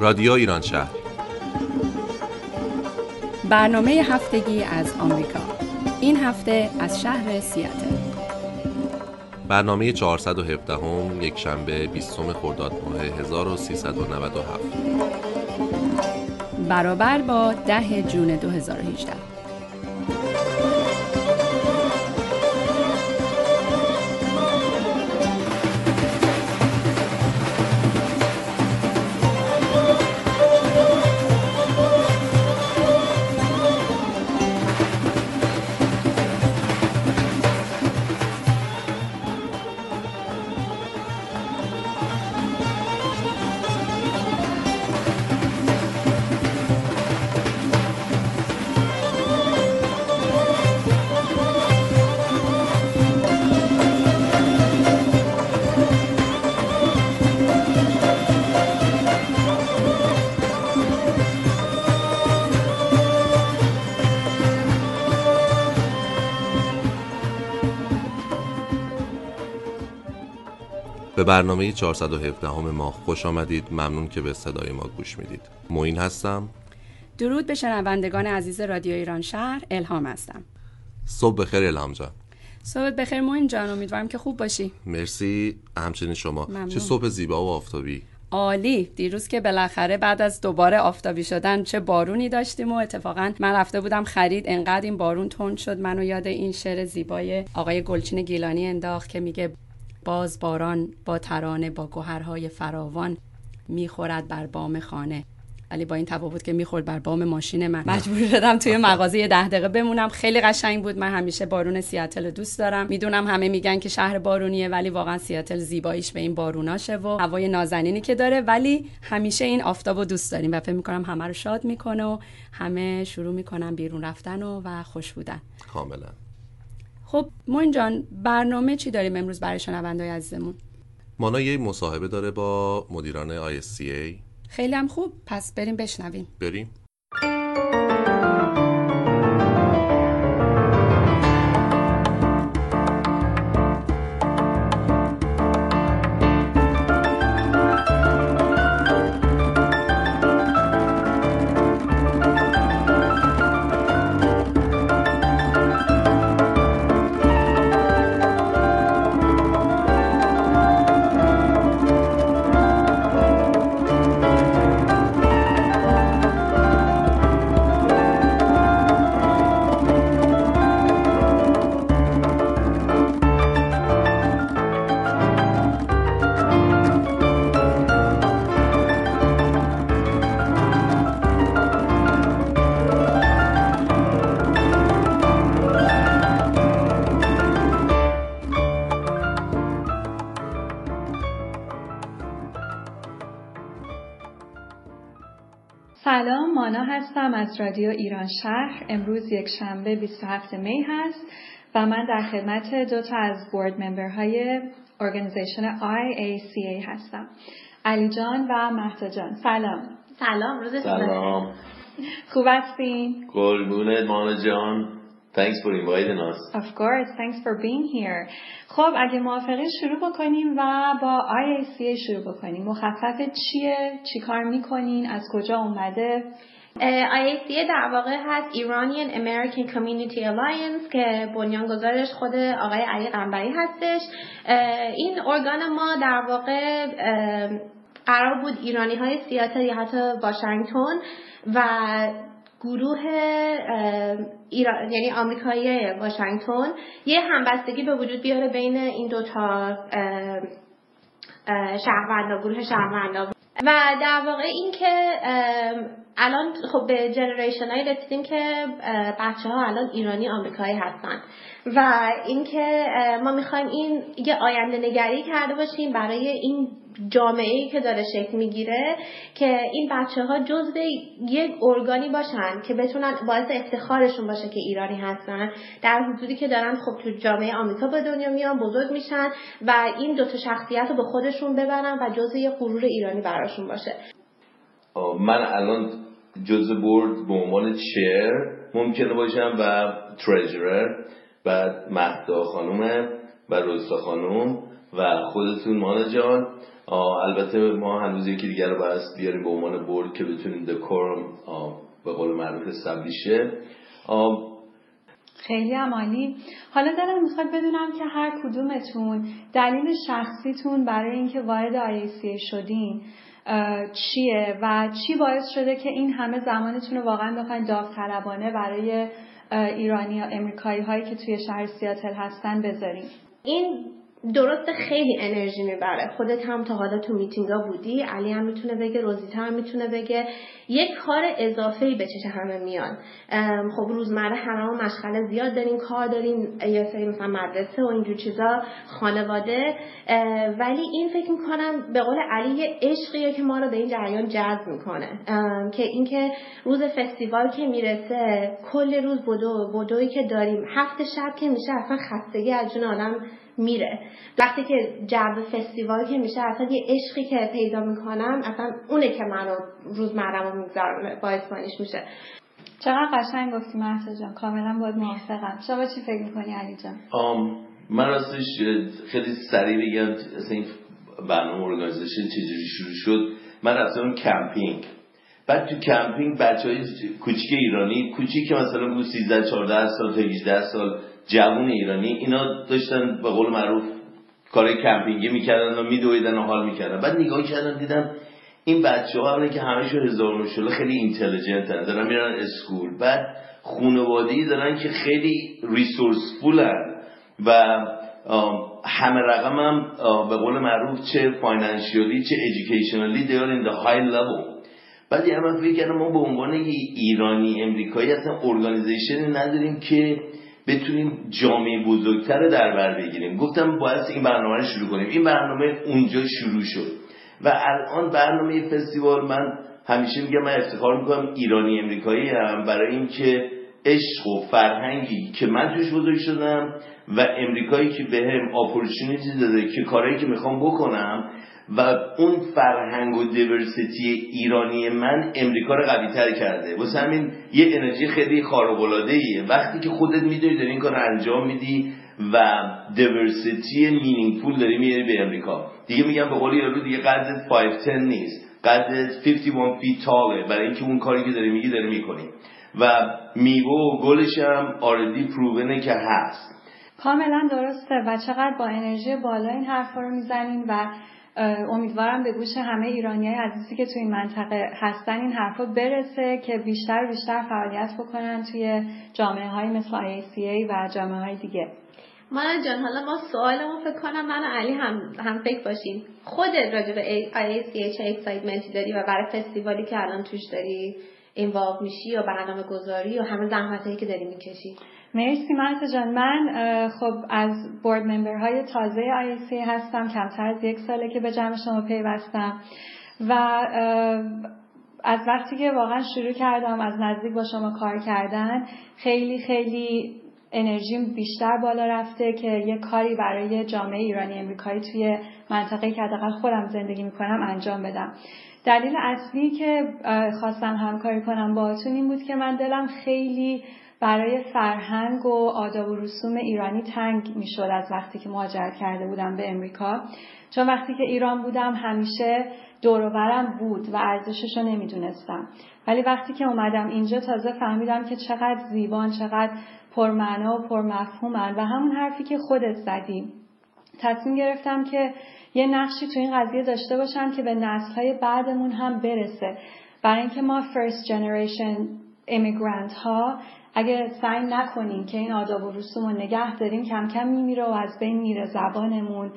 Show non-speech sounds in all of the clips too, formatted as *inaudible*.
رادیو ایران شهر. برنامه هفتگی از آمریکا. این هفته از شهر سیاتل. برنامه 417 هم یک شنبه 20 خرداد ماه 1397 برابر با 10 جون 2018 برنامه 417 همه ما خوش آمدید. ممنون که به صدای ما گوش می‌دید. موین هستم. درود به شنوندگان عزیز رادیو ایران شهر. الهام هستم. صبح بخیر الهام جان. صبح بخیر موین جان. امیدوارم که خوب باشی. مرسی. همچنین شما. ممنون. چه صبح زیبا و آفتابی. عالی. دیروز که بالاخره بعد از دوباره آفتابی شدن چه بارونی داشتیم و اتفاقا من رفته بودم خرید. انقدر این بارون تند شد. منو یاد این شعر زیبای آقای گلچین گیلانی انداخت که میگه باز باران با ترانه با گوهرهای فراوان می‌خورد بر بام خانه. ولی با این تفاوت که می‌خورد بر بام ماشین من. مجبور شدم توی مغازه ده دقیقه بمونم. خیلی قشنگ بود. من همیشه بارون سیاتل رو دوست دارم. می‌دونم همه میگن که شهر بارونیه ولی واقعا سیاتل زیباییش به این باروناشه و هوای نازنینی که داره. ولی همیشه این آفتاب رو دوست داریم و فکر می‌کنم همه رو شاد می‌کنه و همه شروع می‌کنن بیرون رفتن و, و خوش بودن. کاملا. خب موین جان برنامه چی داریم امروز برای شنوندای عزیزمون؟ مانا یه مصاحبه داره با مدیران ISCA خیلی هم خوب. پس بریم بشنویم. بریم. از رادیو ایران شهر امروز یک شنبه 27 می هست و من در خدمت دو تا از بورد ممبرهای ارگانیزیشن IACA هستم علی جان و مهدا جان سلام سلام روز سلام خوب هستین؟ قربونت مانا جان Thanks for inviting us Of course, thanks for being here. خب اگه موافقه شروع بکنیم و با IACA شروع بکنیم. مخفف چیه؟ چی کار می‌کنین؟ از کجا اومده؟ IACA در واقع هست Iranian American Community Alliance که بنیانگذارش خود آقای علی قنبری هستش. این ارگان ما در واقع قرار بود ایرانی های سیاتل یا حتی واشنگتن و گروه ایران یعنی آمریکایی واشنگتن یه همبستگی به وجود بیاره بین این دوتا شهروندا گروه شهروندا و در واقع این که الان خب به جنریشن هایی رسیدیم که بچه ها الان ایرانی آمریکایی هستن. و اینکه ما می‌خوایم این یه آینده نگری کرده باشیم برای این جامعه ای که داره شکل می‌گیره که این بچه ها جزو یک ارگانی باشن که بتونن باعث افتخارشون باشه که ایرانی هستن. در حدودی که دارن خب تو جامعه آمریکا به دنیا میان بزرگ میشن و این دوتا شخصیت رو به خودشون ببرن و جزو یه غرور ایرانی براشون باشه. من الان جزء بورد به عنوان چیر ممکنه باشم و تریجرر بعد مهدا خانومه و روستا خانوم و خودتون مانا جان. البته ما هنوز یکی دیگر رو باید بیاریم به عنوان برد که بتونیم دکورم به قول معروف استبلیشه خیلی عمالی حالا دلم می‌خواد بدونم که هر کدومتون دلیل شخصیتون برای اینکه وارد آیسی شدین چیه و چی باعث شده که این همه زمانتون رو واقعا بخواین داوطلبانه برای ایرانی یا امریکایی هایی که توی شهر سیاتل هستن بذارین؟ این درست خیلی انرژی می‌بره. خودت هم تا حالا تو میتینگا بودی. علی هم می‌تونه بگه روزیتا هم می‌تونه بگه. یک کار اضافه ای به چش همه میان خب روزمره همه مشغله زیاد داریم کار داریم یه سری مثلا مدرسه و اینجور چیزا خانواده. ولی این فکر می‌کنم به قول علی یه عشقیه که ما رو به این جریان جذب می‌کنه. که اینکه روز فستیوال که می‌رسه کل روز بدو بدویی که داریم هفت شب که میشه اصلا خستگی از جون آدم میره. وقتی که جو فستیوال که میشه اصلا یه عشقی که پیدا می‌کنم اصلا اونه که منو روزمرم رو می‌گذارم باعث میشه. چقدر قشنگ گفتی مهسا جان. کاملا باهات موافقم. شما چی فکر می‌کنی علی جان؟ من راستش خیلی سریع بگم اصلا این برنامه organization چجوری شروع شد. من رفتم کمپینگ. بعد تو کمپینگ بچه های کوچیک ایرانی کوچیک مثلا بود 13 14 سال تا 18 سال جوون ایرانی اینا داشتن به قول معروف کار کمپینگی می‌کردن و میدویدن و حال می‌کردن. بعد نگاه کردم دیدم این بچه ها که همشون هزار ماشالا خیلی intelligent ان دارن میرن school. بعد خانوادگی دارن که خیلی resourceful ن و همه رقم هم به قول معروف چه financially چه educationally they are in high level. بعد یه من فکر کردم ما به عنوان ایرانی امریکایی اصلا organization ی نداریم که بتونیم جامعه بزرگتر در بر بگیریم. گفتم باید این برنامه رو شروع کنیم. این برنامه اونجا شروع شد. و الان برنامه فستیوال من همیشه میگم من افتخار می‌کنم ایرانی امریکایی هم برای اینکه عشق و فرهنگی که من توش بزرگ شدم و امریکایی که به هم داده که کارهایی که می‌خوام بکنم و اون فرهنگ و دیورسیتی ایرانی من امریکا رو قوی تر کرده. واسه همین یه انرژی خیلی خارق ایه وقتی که خودت می‌دونی داری این کار انجام میدی و diversity meaningful داری میاری به امریکا. دیگه میگم به قول یارو دیگه قدت 510 نیست. قدت 51 feet tall ه برای اینکه اون کاری که داری میگی داری می‌کنی. و میوه و گلش هم already proven ه که هست. کاملا درسته. و چقدر با انرژی بالا این حرفا رو می‌زنین و امیدوارم به گوش همه ایرانی های عزیزی که تو این منطقه هستن این حرفا برسه که بیشتر بیشتر فعالیت بکنن توی جامعه های مثل IACA و جامعه های دیگه. مانا جان حالا ما سوالمون فکر کنم من علی هم, هم فکر باشیم. خودت راجع به IACA چه اکسایتمنتی داری و برای فستیوالی که الان توش داری؟ اینوالو میشی و برنامه گذاری و همه زحمت که داری می‌کشی؟ مرسی مرتا جان. من خب از بورد ممبر های تازه IAC هستم. کمتر از یک ساله که به جمع شما پیوستم. و از وقتی که واقعا شروع کردم از نزدیک با شما کار کردن خیلی خیلی انرژیم بیشتر بالا رفته که یه کاری برای جامعه ایرانی امریکایی توی منطقه که حداقل خودم زندگی می‌کنم انجام بدم. دلیل اصلی که خواستم همکاری کنم باهاتون این بود که من دلم خیلی برای فرهنگ و آداب و رسوم ایرانی تنگ می‌شد از وقتی که مهاجرت کرده بودم به امریکا. چون وقتی که ایران بودم همیشه دوروبرم بود و ارزشش رو نمی‌دونستم. ولی وقتی که اومدم اینجا تازه فهمیدم که چقدر زیبان چقدر پرمعنا و پرمفهومن و همون حرفی که خودت زدی. تصمیم گرفتم که یه نقشی تو این قضیه داشته باشم که به نسلهای بعدمون هم برسه. برای اینکه ما فرست جنریشن امیگرانت ها اگه سعی نکنیم که این آداب و رسوم رو نگه داریم کم کم میمیره و از بین میره زبانمون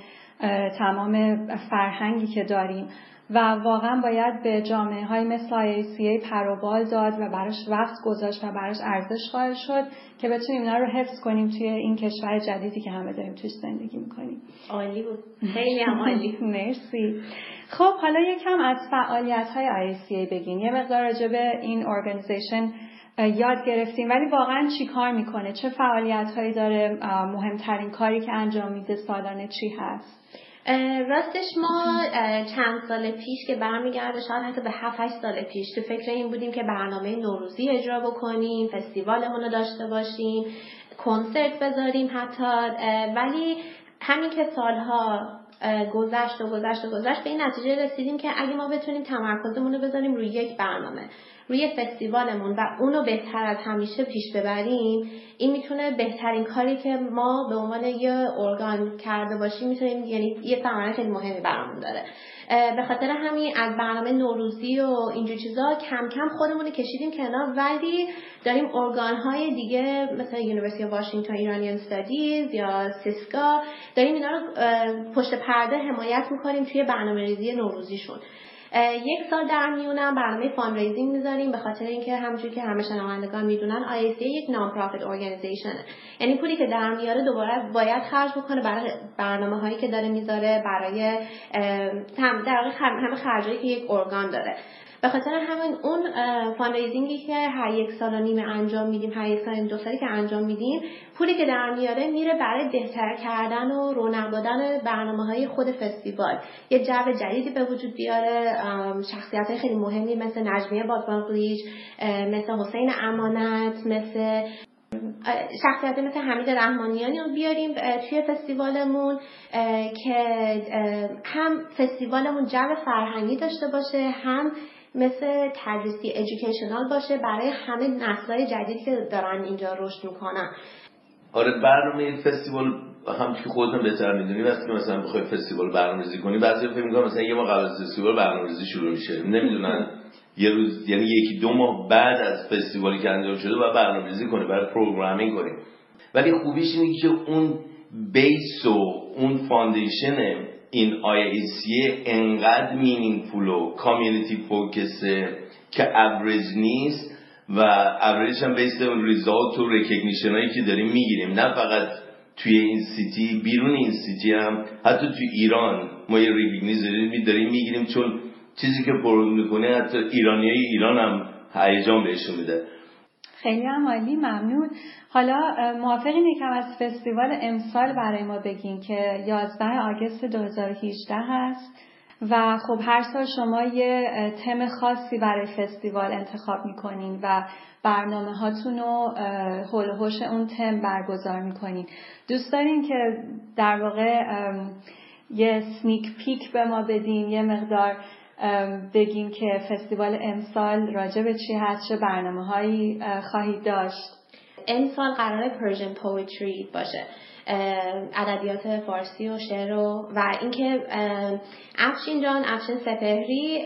تمام فرهنگی که داریم. و واقعا باید به جامعه های مثل IACA پروبال داد و براش وقت گذاشت و براش ارزش قائل شد که بتونیم اینا رو حفظ کنیم توی این کشور جدیدی که همه داریم توش زندگی می‌کنیم. عالی بود. خیلی هم عالی. *laughs* مرسی. خب حالا یکم از فعالیت های IACA بگین یه مقدار راجع به این ارگانیزیشن یاد گرفتیم. ولی واقعا چی کار می‌کنه؟ چه فعالیت هایی داره مهمترین کاری که انجام میده سالانه چی هست؟ راستش ما چند سال پیش که برمیگرده شاید حتی به 7 8 سال پیش تو فکر این بودیم که برنامه نوروزی اجرا بکنیم فستیوالمون رو داشته باشیم کنسرت بذاریم حتی ولی همین که سالها گذشت و گذشت و گذشت به این نتیجه رسیدیم که اگه ما بتونیم تمرکزمون رو بذاریم روی یک برنامه. روی فستیوالمون و اونو بهتر از همیشه پیش ببریم این می‌تونه بهترین کاری که ما به عنوان یه ارگان کرده باشیم می‌تونیم یعنی یه ثمره خیلی مهمی برامون داره. به خاطر همین از برنامه نوروزی و اینجور چیزا کم کم خودمون کشیدیم کنار ولی داریم ارگان های دیگه مثل University واشنگتن Iranian Studies یا سیسکا داریم اینا رو پشت پرده حمایت می‌کنیم توی برنامه ریزی نوروزیشون. یک سال در میونم برنامه fundraising می‌ذاریم به خاطر اینکه همونجور که همه شنوندگان می‌دونن IACA یک non-profit organization یعنی پولی که در میاره دوباره باید خرج بکنه برای برنامه هایی که داره می‌ذاره برای در واقع همه خرجایی که یک ارگان داره. به خاطر همین اون fundraising ی که هر یک سال و نیم انجام میدیم هر یک سال دو سالی که انجام میدیم پولی که در میاره میره برای بهتر کردن و رونق دادن برنامه های خود فستیوال. یه جو جدیدی به وجود بیاره شخصیت های خیلی مهمی مثل نجمیه باتمانقلیچ مثل حسین امانت مثل شخصیت مثل حمید رحمانیانی رو بیاریم توی فستیوالمون که هم فستیوالمون جو فرهنگی داشته باشه هم مثل تدریسی ایژوکیشنال باشه برای همه نسلهای جدیدی که دارن اینجا رشد می‌کنن. آره برنامه فستیوال هم که خودتون بهتر می‌دونی وقتی که مثلا بخوای فستیوال برنامه‌ریزی کنی بعضی فکر می‌کنن مثلا یه ماه قبل از فستیوال برنامه‌ریزی شروع میشه. نمی‌دونن. یه روز یعنی یکی دو ماه بعد از فستیوالی که انجام شده و برنامه‌ریزی کنی برای programming کنی. ولی خوبیش اینه که اون base و اون foundation این IACA انقدر meaningful و community focus ه که average نیست و average هم نیست اون result و recognition هایی که داریم می‌گیریم. نه فقط توی این city بیرون این city هم حتی توی ایران ما یه recognize داریم می‌گیریم چون چیزی که پرو می‌کنه حتی ایرانی های ایران هم هیجان بهشون میده. خیلی هم عالی ممنون. حالا موافقین یکم از فستیوال امسال برای ما بگین که 11 آگست 2018 هست و خب هر سال شما یه تم خاصی برای فستیوال انتخاب می‌کنین و برنامه هاتون رو حول اون تم برگزار می‌کنین. دوست دارین که در واقع یه sneak peek به ما بدین یه مقدار بگیم که فستیوال امسال راجع به چی هست چه برنامه هایی خواهید داشت؟ امسال قرار Persian poetry باشه. ادبیات فارسی و شعر و و اینکه افشین جان افشین سپهری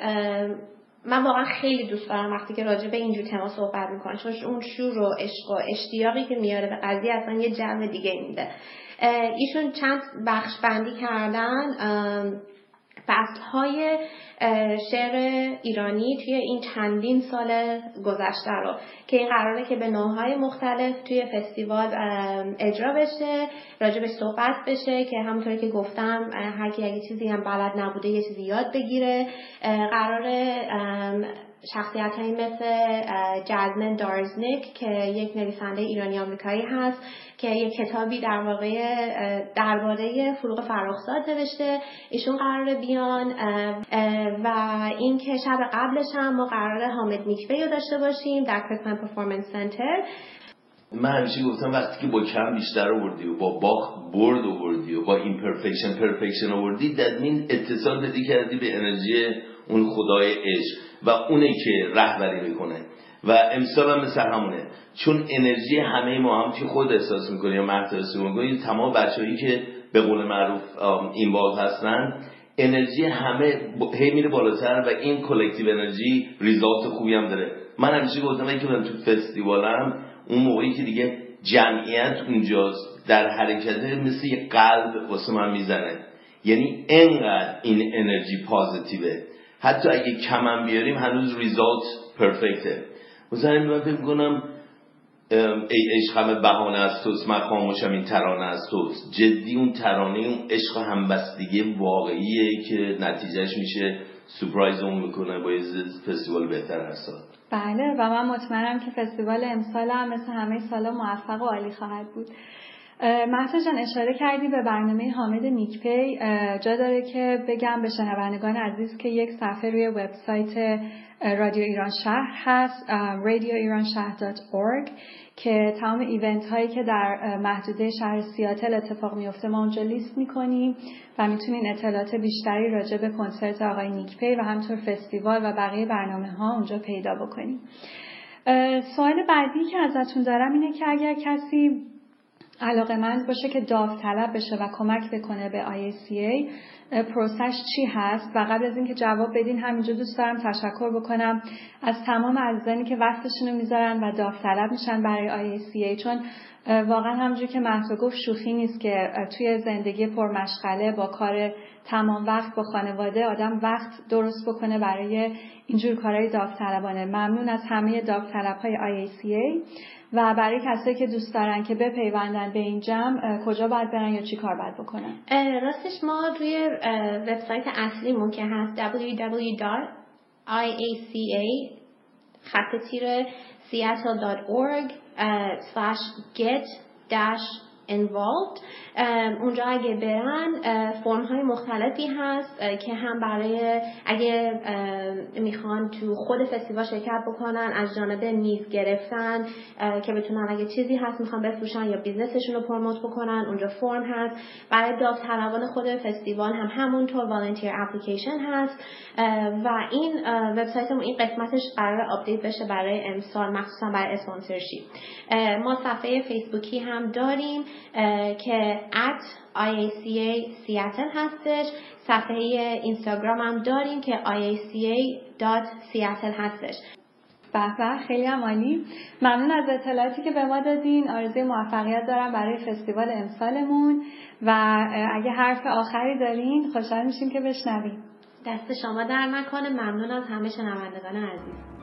من واقعا خیلی دوست دارم وقتی که راجع به اینجور تما صحبت می‌کنه چون اون شور و عشق و اشتیاقی که میاره به قضیه اصلا یه جو دیگه میده. ایشون چند بخش بندی کردن فصل های شعر ایرانی توی این چندین سال گذشته رو که این قراره که به نوعهای مختلف توی فستیوال اجرا بشه راجبش صحبت بشه که همونطوری که گفتم هر کی اگه چیزی هم بلد نبوده یه چیزی یاد بگیره. قرار شخصیت مثل جزمن دارزنیک که یک نویسنده ایرانی آمریکایی هست که یک کتابی در واقع درباره فروغ فرخزاد نوشته. ایشون قراره بیان و اینکه شب قبلش هم ما قراره حامد نیکپی رو داشته باشیم در Kirkland Performance Center من همیشه گفتم وقتی که با کم بیشتر آوردی و با باخت برد آوردی و با imperfection perfection آوردی that means اتصال ابدی کردی به انرژی اون خدای عشق و اونه که رهبری می‌کنه. و امسال هم مثل همونه. چون انرژی همه ما هم که خود احساس می‌کنی یا مرد می‌کنی تمام بچههایی که به قول معروف این باز هستن انرژی همه هی میره بالاتر و این کلکتیو انرژی ریزالت خوبی هم داره. من همیشه گفتم که من تو فستیوالم اون موقعی که دیگه جمعیت اونجاست در حرکت مثل یه قلب واسه من می‌زنه. یعنی انقدر این انرژی پازیتیوه. حتی اگه کمم بیاریم هنوز ریزالت پرفکته مثلا من فکر کنم ای عشق همه بهانه از توست من خاموشم این ترانه از توست. جدی اون ترانه اون عشق همبستگی واقعیه که نتیجهش میشه سپرایز اون می‌کنه با فستیوال بهتر سال. بله و من مطمئنم که فستیوال امسال هم مثل همه سالا موفق و عالی خواهد بود. محسا جان اشاره کردی به برنامه حامد نیکپی. جا داره که بگم به شنوندگان عزیز که یک صفحه روی وبسایت رادیو ایران شهر هست رادیو ایران شهر.org که تمام ایونت هایی که در محدوده شهر سیاتل اتفاق میفته ما اونجا لیست می‌کنیم و می‌تونین اطلاعات بیشتری راجع به کنسرت آقای نیکپی و همطور فستیوال و بقیه برنامه ها اونجا پیدا بکنیم. سوال بعدی که ازتون دارم اینه که اگر کسی علاقه مند باشه که داوطلب بشه و کمک بکنه به IACA پروسش چی هست؟ و قبل از اینکه جواب بدین همینجا دوست دارم تشکر بکنم از تمام عزیزانی که وقتشون رو می‌ذارن و داوطلب میشن برای IACA چون واقعا همونجور که مهدا گفت شوخی نیست که توی زندگی پرمشغله با کار تمام وقت با خانواده آدم وقت درست بکنه برای اینجور کارهای داوطلبانه. ممنون از همه داوطلب های IACA و برای کسایی که دوست دارن که بپیوندن به این جمع کجا باید برن یا چی کار باید بکنن؟ راستش ما روی وبسایت اصلیمون که هست www.iaca خط تیر seattle.org slash get involved. اونجا اگه برن فرم های مختلفی هست که هم برای اگه می‌خوان تو خود فستیوال شرکت بکنن از جانب میز گرفتن که بتونن اگه چیزی هست می‌خوان بفروشن یا business شون رو promote بکنن اونجا فرم هست. برای داوطلبان خود فستیوال هم همونطور volunteer application هست. و این وبسایتمون این قسمتش قرار update بشه برای امسال مخصوصا برای sponsorship. ما صفحه فیسبوکی هم داریم. که at IACA Seattle هستش. صفحه اینستاگرام هم داریم که iaca.seattle هستش. به خیلی عمالی ممنون از اطلاعاتی که به ما دادین. آرزوی موفقیت دارم برای فستیوال امسالمون. و اگه حرف آخری دارین خوشحال میشیم که بشنویم. دست شما در نکنه. ممنون از همه شنوندگان عزیز.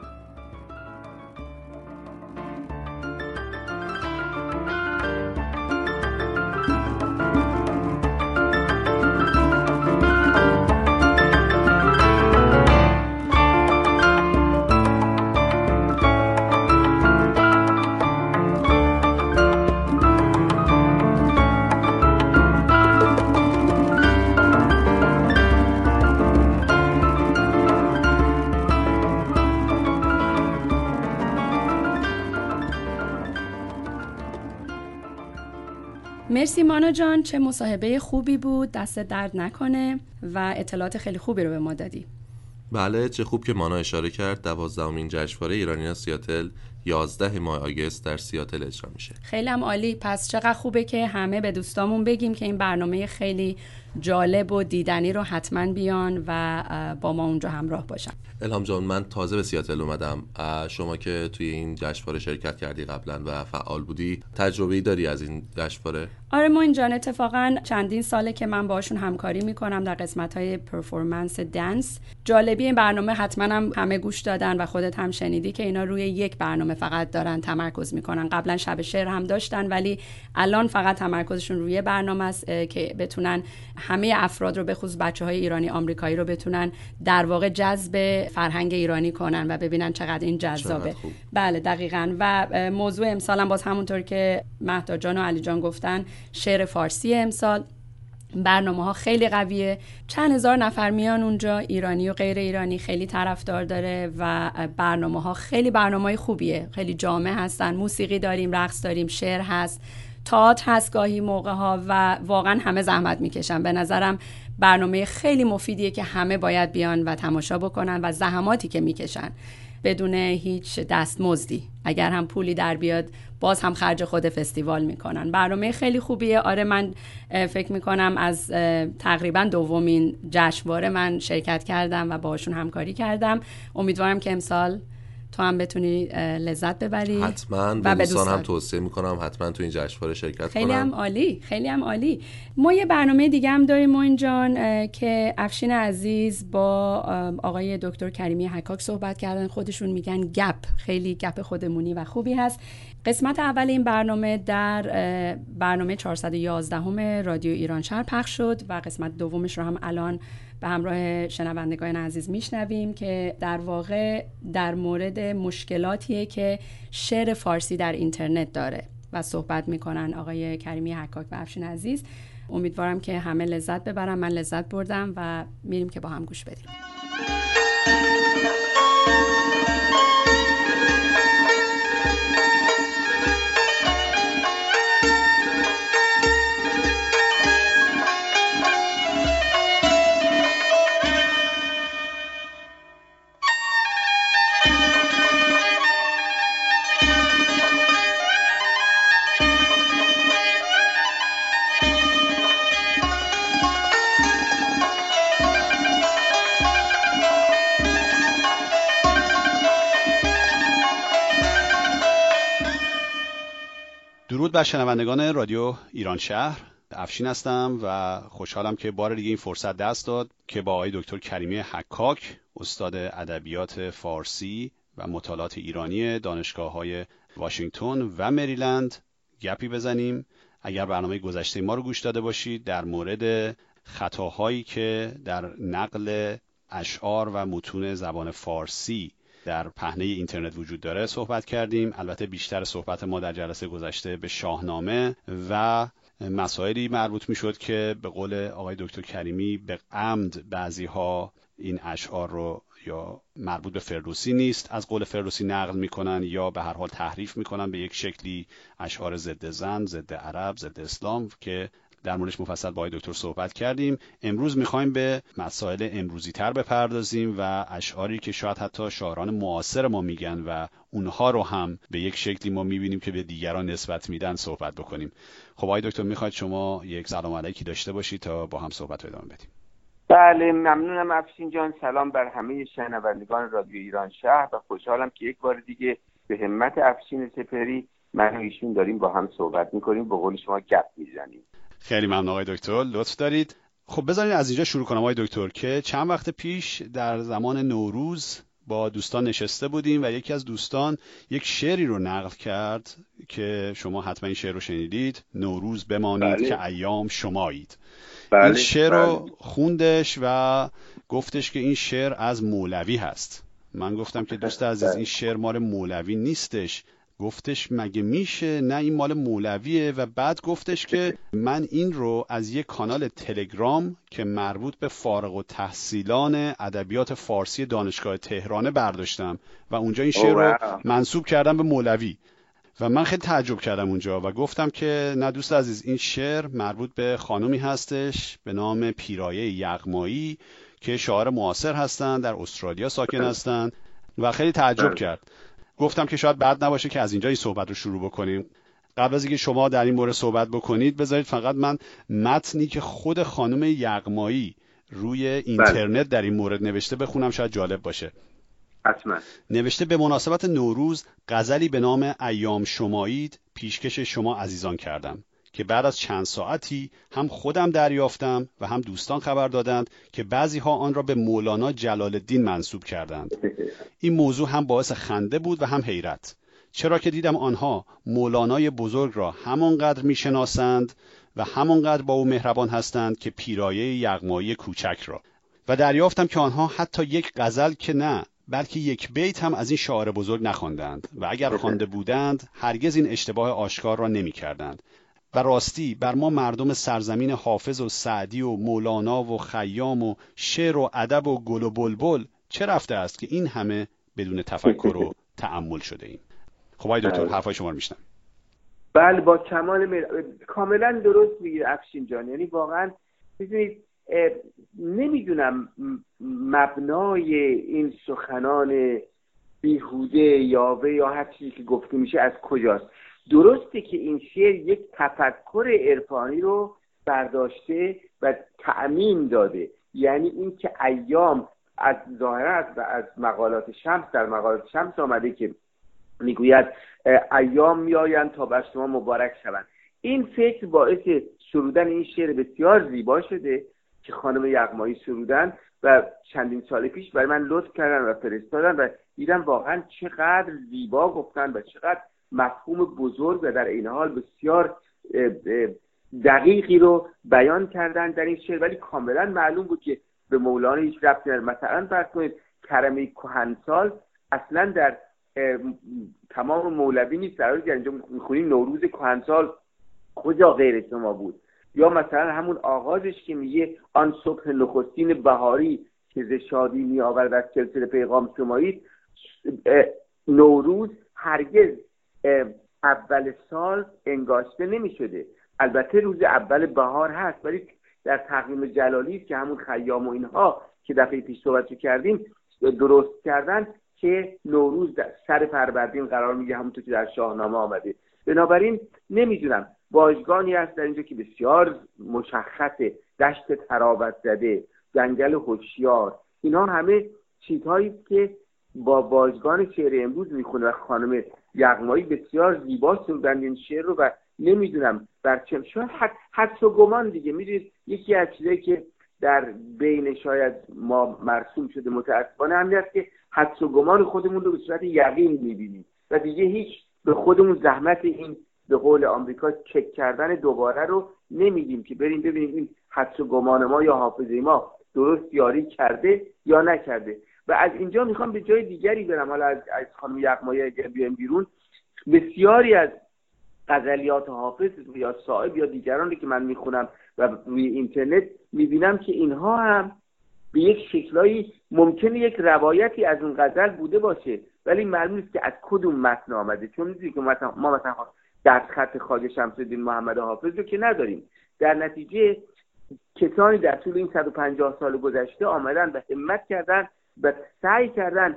مرسی مانا جان. چه مصاحبه خوبی بود. دست درد نکنه و اطلاعات خیلی خوبی رو به ما دادی. بله چه خوب که مانا اشاره کرد. دوازدهمین جشنواره ایرانی سیاتل 11 ماه آگست در سیاتل اجرا میشه. خیلی هم عالی. پس چقدر خوبه که همه به دوستامون بگیم که این برنامه خیلی جالب و دیدنی رو حتما بیان و با ما اونجا همراه باشن. الهام جان من تازه به سیاتل اومدم. شما که توی این جشنواره شرکت کردی قبلا و فعال بودی تجربه داری از این جشنواره؟ آره ما اینجا اتفاقا چندین ساله که من باشون همکاری می‌کنم در قسمت های پرفورمنس دنس. جالبی این برنامه حتما هم همه گوش دادن و خودت هم شنیدی که اینا روی یک برنامه فقط دارن تمرکز می‌کنن. قبلا شب شعر هم داشتن ولی الان فقط تمرکزشون روی برنامه است که بتونن همه افراد رو به خصوص بچه های ایرانی آمریکایی رو بتونن در واقع جذب فرهنگ ایرانی کنن و ببینن چقدر این جذابه. بله دقیقا. و موضوع امسال هم باز همونطور که مهدا جان و علی جان گفتن شعر فارسی امسال. برنامه ها خیلی قویه. چند هزار نفر میان اونجا ایرانی و غیر ایرانی خیلی طرفدار داره و برنامه ها خیلی برنامه خوبیه. خیلی جامع هستن موسیقی داریم رقص داریم شعر هست. تاعت هست گاهی موقع ها و واقعا همه زحمت می‌کشن. به نظرم برنامه خیلی مفیدیه که همه باید بیان و تماشا بکنن و زحماتی که می‌کشن بدون هیچ دستمزدی. اگر هم پولی در بیاد باز هم خرج خود فستیوال می‌کنن. برنامه خیلی خوبیه. آره من فکر می‌کنم از تقریبا دومین جشنواره من شرکت کردم و باشون همکاری کردم. امیدوارم که امسال تو هم بتونی لذت ببری. حتما. به دوستان هم توصیه می‌کنم حتما تو این جشنواره شرکت خیلی هم عالی خیلی هم عالی. ما یه برنامه دیگه هم داریم موین جان که افشین عزیز با آقای دکتر کریمی حکاک صحبت کردن. خودشون میگن گپ. خیلی گپ خودمونی و خوبی هست. قسمت اول این برنامه در برنامه 411 همه رادیو ایران شهر پخش شد و قسمت دومش رو هم الان به همراه شنوندگان عزیز میشنویم که در واقع در مورد مشکلاتیه که شعر فارسی در اینترنت داره و صحبت می‌کنن آقای کریمی حکاک و افشین عزیز. امیدوارم که همه لذت ببرم من لذت بردم و میریم که با هم گوش بدیم. شنوندگان رادیو ایران شهر افشین هستم و خوشحالم که بار دیگه این فرصت دست داد که با آقای دکتر کریمی حکاک استاد ادبیات فارسی و مطالعات ایرانی دانشگاه های واشنگتن و مریلند گپی بزنیم. اگر برنامه گذشته ما رو گوش داده باشید در مورد خطاهایی که در نقل اشعار و متون زبان فارسی در پهنه اینترنت وجود داره صحبت کردیم. البته بیشتر صحبت ما در جلسه گذشته به شاهنامه و مسائلی مربوط می شد که به قول آقای دکتر کریمی به عمد بعضی ها این اشعار رو یا مربوط به فردوسی نیست. از قول فردوسی نقل می‌کنن یا به هر حال تحریف می‌کنن به یک شکلی اشعار ضد زن ضد عرب ضد اسلام که در موردش مفصل با دکتر صحبت کردیم. امروز می‌خوایم به مسائل امروزی تر بپردازیم و اشعاری که شاید حتی شاعران معاصر ما میگن و اونها رو هم به یک شکلی ما می‌بینیم که به دیگران نسبت میدن صحبت بکنیم. خب آقای دکتر می‌خواید شما یک سلام علیکی داشته باشید تا با هم صحبت ادامه بدیم. بله ممنونم. افشین جان سلام بر همه شنوندگان رادیو ایران شهر و خوشحالم که یک بار دیگه به همت افشین سپری من و ایشون داریم با هم صحبت می‌کنیم. به قول شما گپ می‌زنیم. خیلی ممنون آقای دکتر لطف دارید خب بذارید از اینجا شروع کنم آقای دکتر که چند وقت پیش در زمان نوروز با دوستان نشسته بودیم و یکی از دوستان یک شعری رو نقل کرد که شما حتما این شعر رو شنیدید نوروز بمانید بله. که ایام شمایید بله. این شعر رو بله. خوندش و گفتش که این شعر از مولوی هست من گفتم که دوست عزیز این شعر مال مولوی نیستش گفتش مگه میشه؟ نه این مال مولویه. و بعد گفتش که من این رو از یک کانال تلگرام که مربوط به فارغ و تحصیلان ادبیات فارسی دانشگاه تهرانه برداشتم. و اونجا این شعر رو منصوب کردم به مولوی. و من خیلی تعجب کردم اونجا و گفتم که نه دوست عزیز این شعر مربوط به خانومی هستش به نام پیرایه یغمایی که شاعر معاصر هستند در استرالیا ساکن هستند و خیلی تعجب بله. کرد. گفتم که شاید بعد نباشه که از اینجا این صحبت رو شروع بکنیم. قبل از اینکه شما در این مورد صحبت بکنید بذارید فقط من متنی که خود خانم یغمایی روی اینترنت در این مورد نوشته بخونم شاید جالب باشه. حتما. نوشته به مناسبت نوروز غزلی به نام ایام شمایید پیشکش شما عزیزان کردم. که بعد از چند ساعتی هم خودم دریافتم و هم دوستان خبر دادند که بعضی ها آن را به مولانا جلال الدین منصوب کردند. این موضوع هم باعث خنده بود و هم حیرت. چرا که دیدم آنها مولانای بزرگ را همانقدر می‌شناسند و همانقدر با او مهربان هستند که پیرایه یغمایی کوچک را. و دریافتم که آنها حتی یک غزل که نه بلکه یک بیت هم از این شاعر بزرگ نخواندند. و اگر خوانده بودند هرگز این اشتباه آشکار را نمی کردند و راستی بر ما مردم سرزمین حافظ و سعدی و مولانا و خیام و شعر و ادب و گل و بلبل چه رفته است که این همه بدون تفکر و *laughs* تعمل شده ایم؟ خب آقای دکتر بله. حرفای شما رو میشنم بله با کمال مر... کاملا درست میگه افشین جان. یعنی واقعا می‌دونید نمی‌دونم مبنای این سخنان بیهوده یاوه یا هر چیزی که گفته میشه از کجاست. درسته که این شعر یک تفکر عرفانی رو برداشته و تعمیم داده. یعنی اینکه ایام از ظاهرا از, از مقالات شمس در مقالات شمس آمده که می‌گوید ایام میآیند تا بر شما مبارک شوند. این فکر باعث سرودن این شعر بسیار زیبا شده که خانم یغمایی سرودن و چندین سال پیش برای من لطف کردن و فرستادن و دیدم واقعا چقدر زیبا گفتن و چقدر مفهوم بزرگ و در این حال بسیار دقیقی رو بیان کردن در این شعر. ولی کاملا معلوم بود که به مولانا هیچ ربطی نداره. مثلا فرض کنید کرمه کهنسال اصلا در تمام مولوی نیست. در حالی اینجا می‌خونیم نوروز کهنسال کجا غیر شما بود؟ یا مثلا همون آغازش که میگه آن صبح نخستین بهاری که ز شادی می آورد از سلسله پیغام شمایید نوروز هرگز اول سال انگاشته نمی شده البته روز اول بهار هست ولی در تقویم جلالی که همون خیام و اینها که دفعه پیش صحبت کردیم درست کردن که نوروز در سر فروردین قرار میگه همونطور که در شاهنامه آمده. بنابراین نمی‌دونم واژگانی هست در اینجا که بسیار مشخصه دشت ترابت زده جنگل هوشیار اینها همه چیزهایی که با واژگان شعر امروز می‌خونه و خانم یغمایی بسیار زیبا سرودن این شعر رو و نمی‌دونم بر چه شاید حد و گمان دیگه. می‌دونید یکی از چیزایی که در بین شاید ما مرسوم شده متاسفانه همین است که حدس و گمان خودمون رو به صورت یقین می‌بینیم و دیگه هیچ به خودمون زحمت این به قول آمریکا چک کردن دوباره رو نمیدیم که بریم ببینیم این حدس و گمان ما یا حافظه ما درست یاری کرده یا نکرده. و از اینجا می‌خوام به جای دیگری برم. حالا از, از خانم یغمایی اگر بیایم بیرون بسیاری از غزلیات حافظ یا صاحب یا دیگران که من می‌خونم و روی اینترنت می‌بینم که اینها هم به یک شکلایی ممکنه یک روایتی از اون غزل بوده باشه. ولی معلوم نیست که از کدوم متن آمده. چون می‌دونی که ما مثلا در خط خواجه شمس الدین محمد حافظ رو که نداریم. در نتیجه کسانی در طول این 150 سال گذشته آمدن و همت کردن و سعی کردن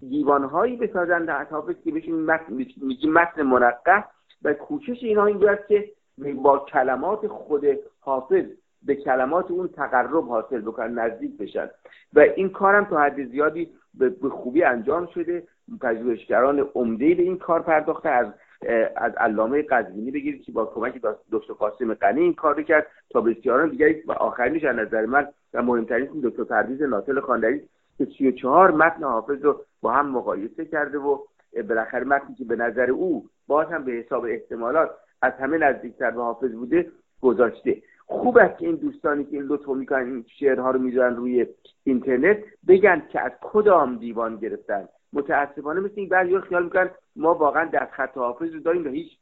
دیوانهایی بسازن در حافظ که بهشون میگیم متن منقه و کوشش اینها این بود که با کلمات خود حافظ به کلمات اون تقرب حاصل بکنن نزدیک بشن. و این کارم تا حد زیادی به خوبی انجام شده. پژوهشگران عمده به این کار پرداخته. از از علامه قزوینی بگیرید که با کمک دکتر قاسم غنی این کار کرد تا بسیاران دیگری و آخرینش از نظر من و مهمترین دکتر پرویز ناصر خاندری که 34 متن حافظ رو با هم مقایسه کرده و بالاخره متنی که به نظر او باز هم به حساب احتمالات از همه نزدیکتر به حافظ بوده گذاشته. خوب است که این دوستانی که این لطفو می‌کنن این شعرها رو می‌ذارن روی اینترنت بگن که از کدام دیوان گرفتن. متاسفانه مثل این بعضی خیال می‌کنن ما واقعا در خط حافظ رو داریم و هیچ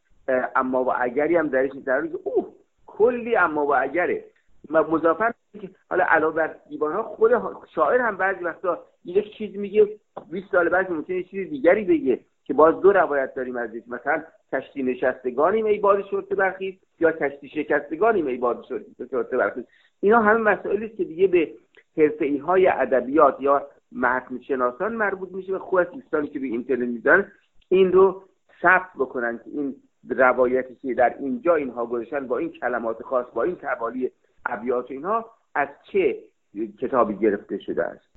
اما و اگری هم درش نیست. در اوه کلی اما و اگره. مضافن که حالا علاوه بر دیوان ها خود شاعر هم بعضی وقتا یک چیز میگه 20 سال بعد ممکنه چیز دیگری بگه که باز دو روایت داریم از مثلا کشتی نشستگانیم ای باد شرط برخیز یا کشتی شکستگانیم ای باد شرط برخیز. اینا همه مسائلی است که دیگه به حرفه های ادبیات یا متن شناسان مربوط میشه و از دوستانی که به اینترنت میدن این رو ثبت بکنن که این روایتی که در اینجا اینها گذاشتن با این کلمات خاص با این توالی ابیات اینها از چه کتابی گرفته شده است؟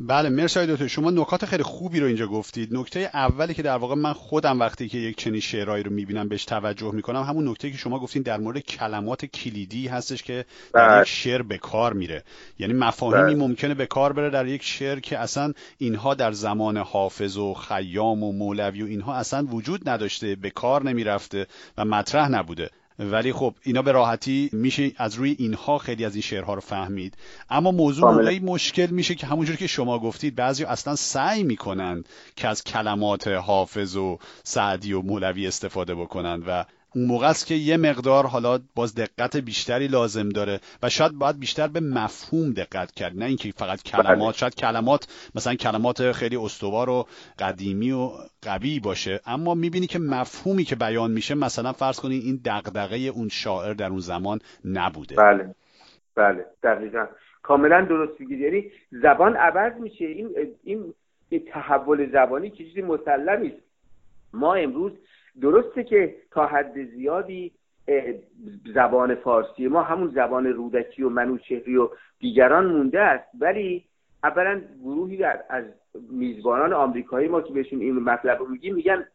بله مرسی دکتر. شما نکات خیلی خوبی رو اینجا گفتید. نکته اولی که در واقع من خودم وقتی که یک چنین شعرهایی رو می‌بینم بهش توجه می‌کنم همون نکته که شما گفتین در مورد کلمات کلیدی هستش که در بله. یک شعر به کار میره. یعنی مفاهیمی بله. ممکنه به کار بره در یک شعر که اصلا اینها در زمان حافظ و خیام و مولوی و اینها اصلا وجود نداشته به کار نمی‌رفته و مطرح نبوده. ولی خب اینا به راحتی میشه از روی اینها خیلی از این شعرها رو فهمید. اما موضوع موقعی مشکل میشه که همونجور که شما گفتید بعضی اصلا سعی می‌کنند که از کلمات حافظ و سعدی و مولوی استفاده بکنند و اون موقع است که یه مقدار حالا باز دقت بیشتری لازم داره و شاید باید بیشتر به مفهوم دقت کرد نه اینکه فقط کلمات. بله. شاید کلمات مثلا کلمات خیلی استوار و قدیمی و قوی باشه. اما می‌بینی که مفهومی که بیان میشه مثلا فرض کنید این دغدغه اون شاعر در اون زمان نبوده. بله. بله. دقیقا. کاملا درست میگید یعنی زبان عوض میشه. این این تحول زبانی که چیزی مسلمی ما امروز درسته که تا حد زیادی زبان فارسی ما همون زبان رودکی و منوچهری و دیگران مونده است. ولی اولا گروهی از میزبانان آمریکایی ما که بهشون این مطلب رو میگیم میگن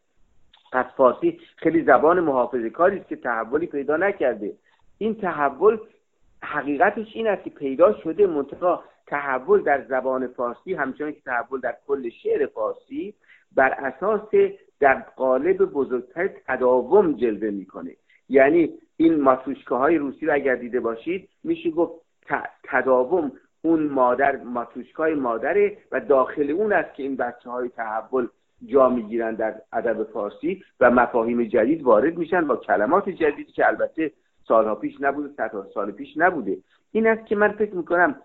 پس فارسی خیلی زبان محافظه کاری است که تحولی پیدا نکرده. این تحول حقیقتش این است که پیدا شده منتها تحول در زبان فارسی همچنان که تحول در کل شعر فارسی بر اساس در قالب بزرگتر تداوم جلوه می‌کنه. یعنی این ماتوشکه های روسی رو اگر دیده باشید میشه گفت تداوم اون مادر ماتوشکای مادره و داخل اون است که این بچه های تحول جا می‌گیرن در ادب فارسی و مفاهیم جدید وارد میشن با کلمات جدیدی که البته سالها پیش نبوده صدها سال پیش نبوده. این است که من فکر می‌کنم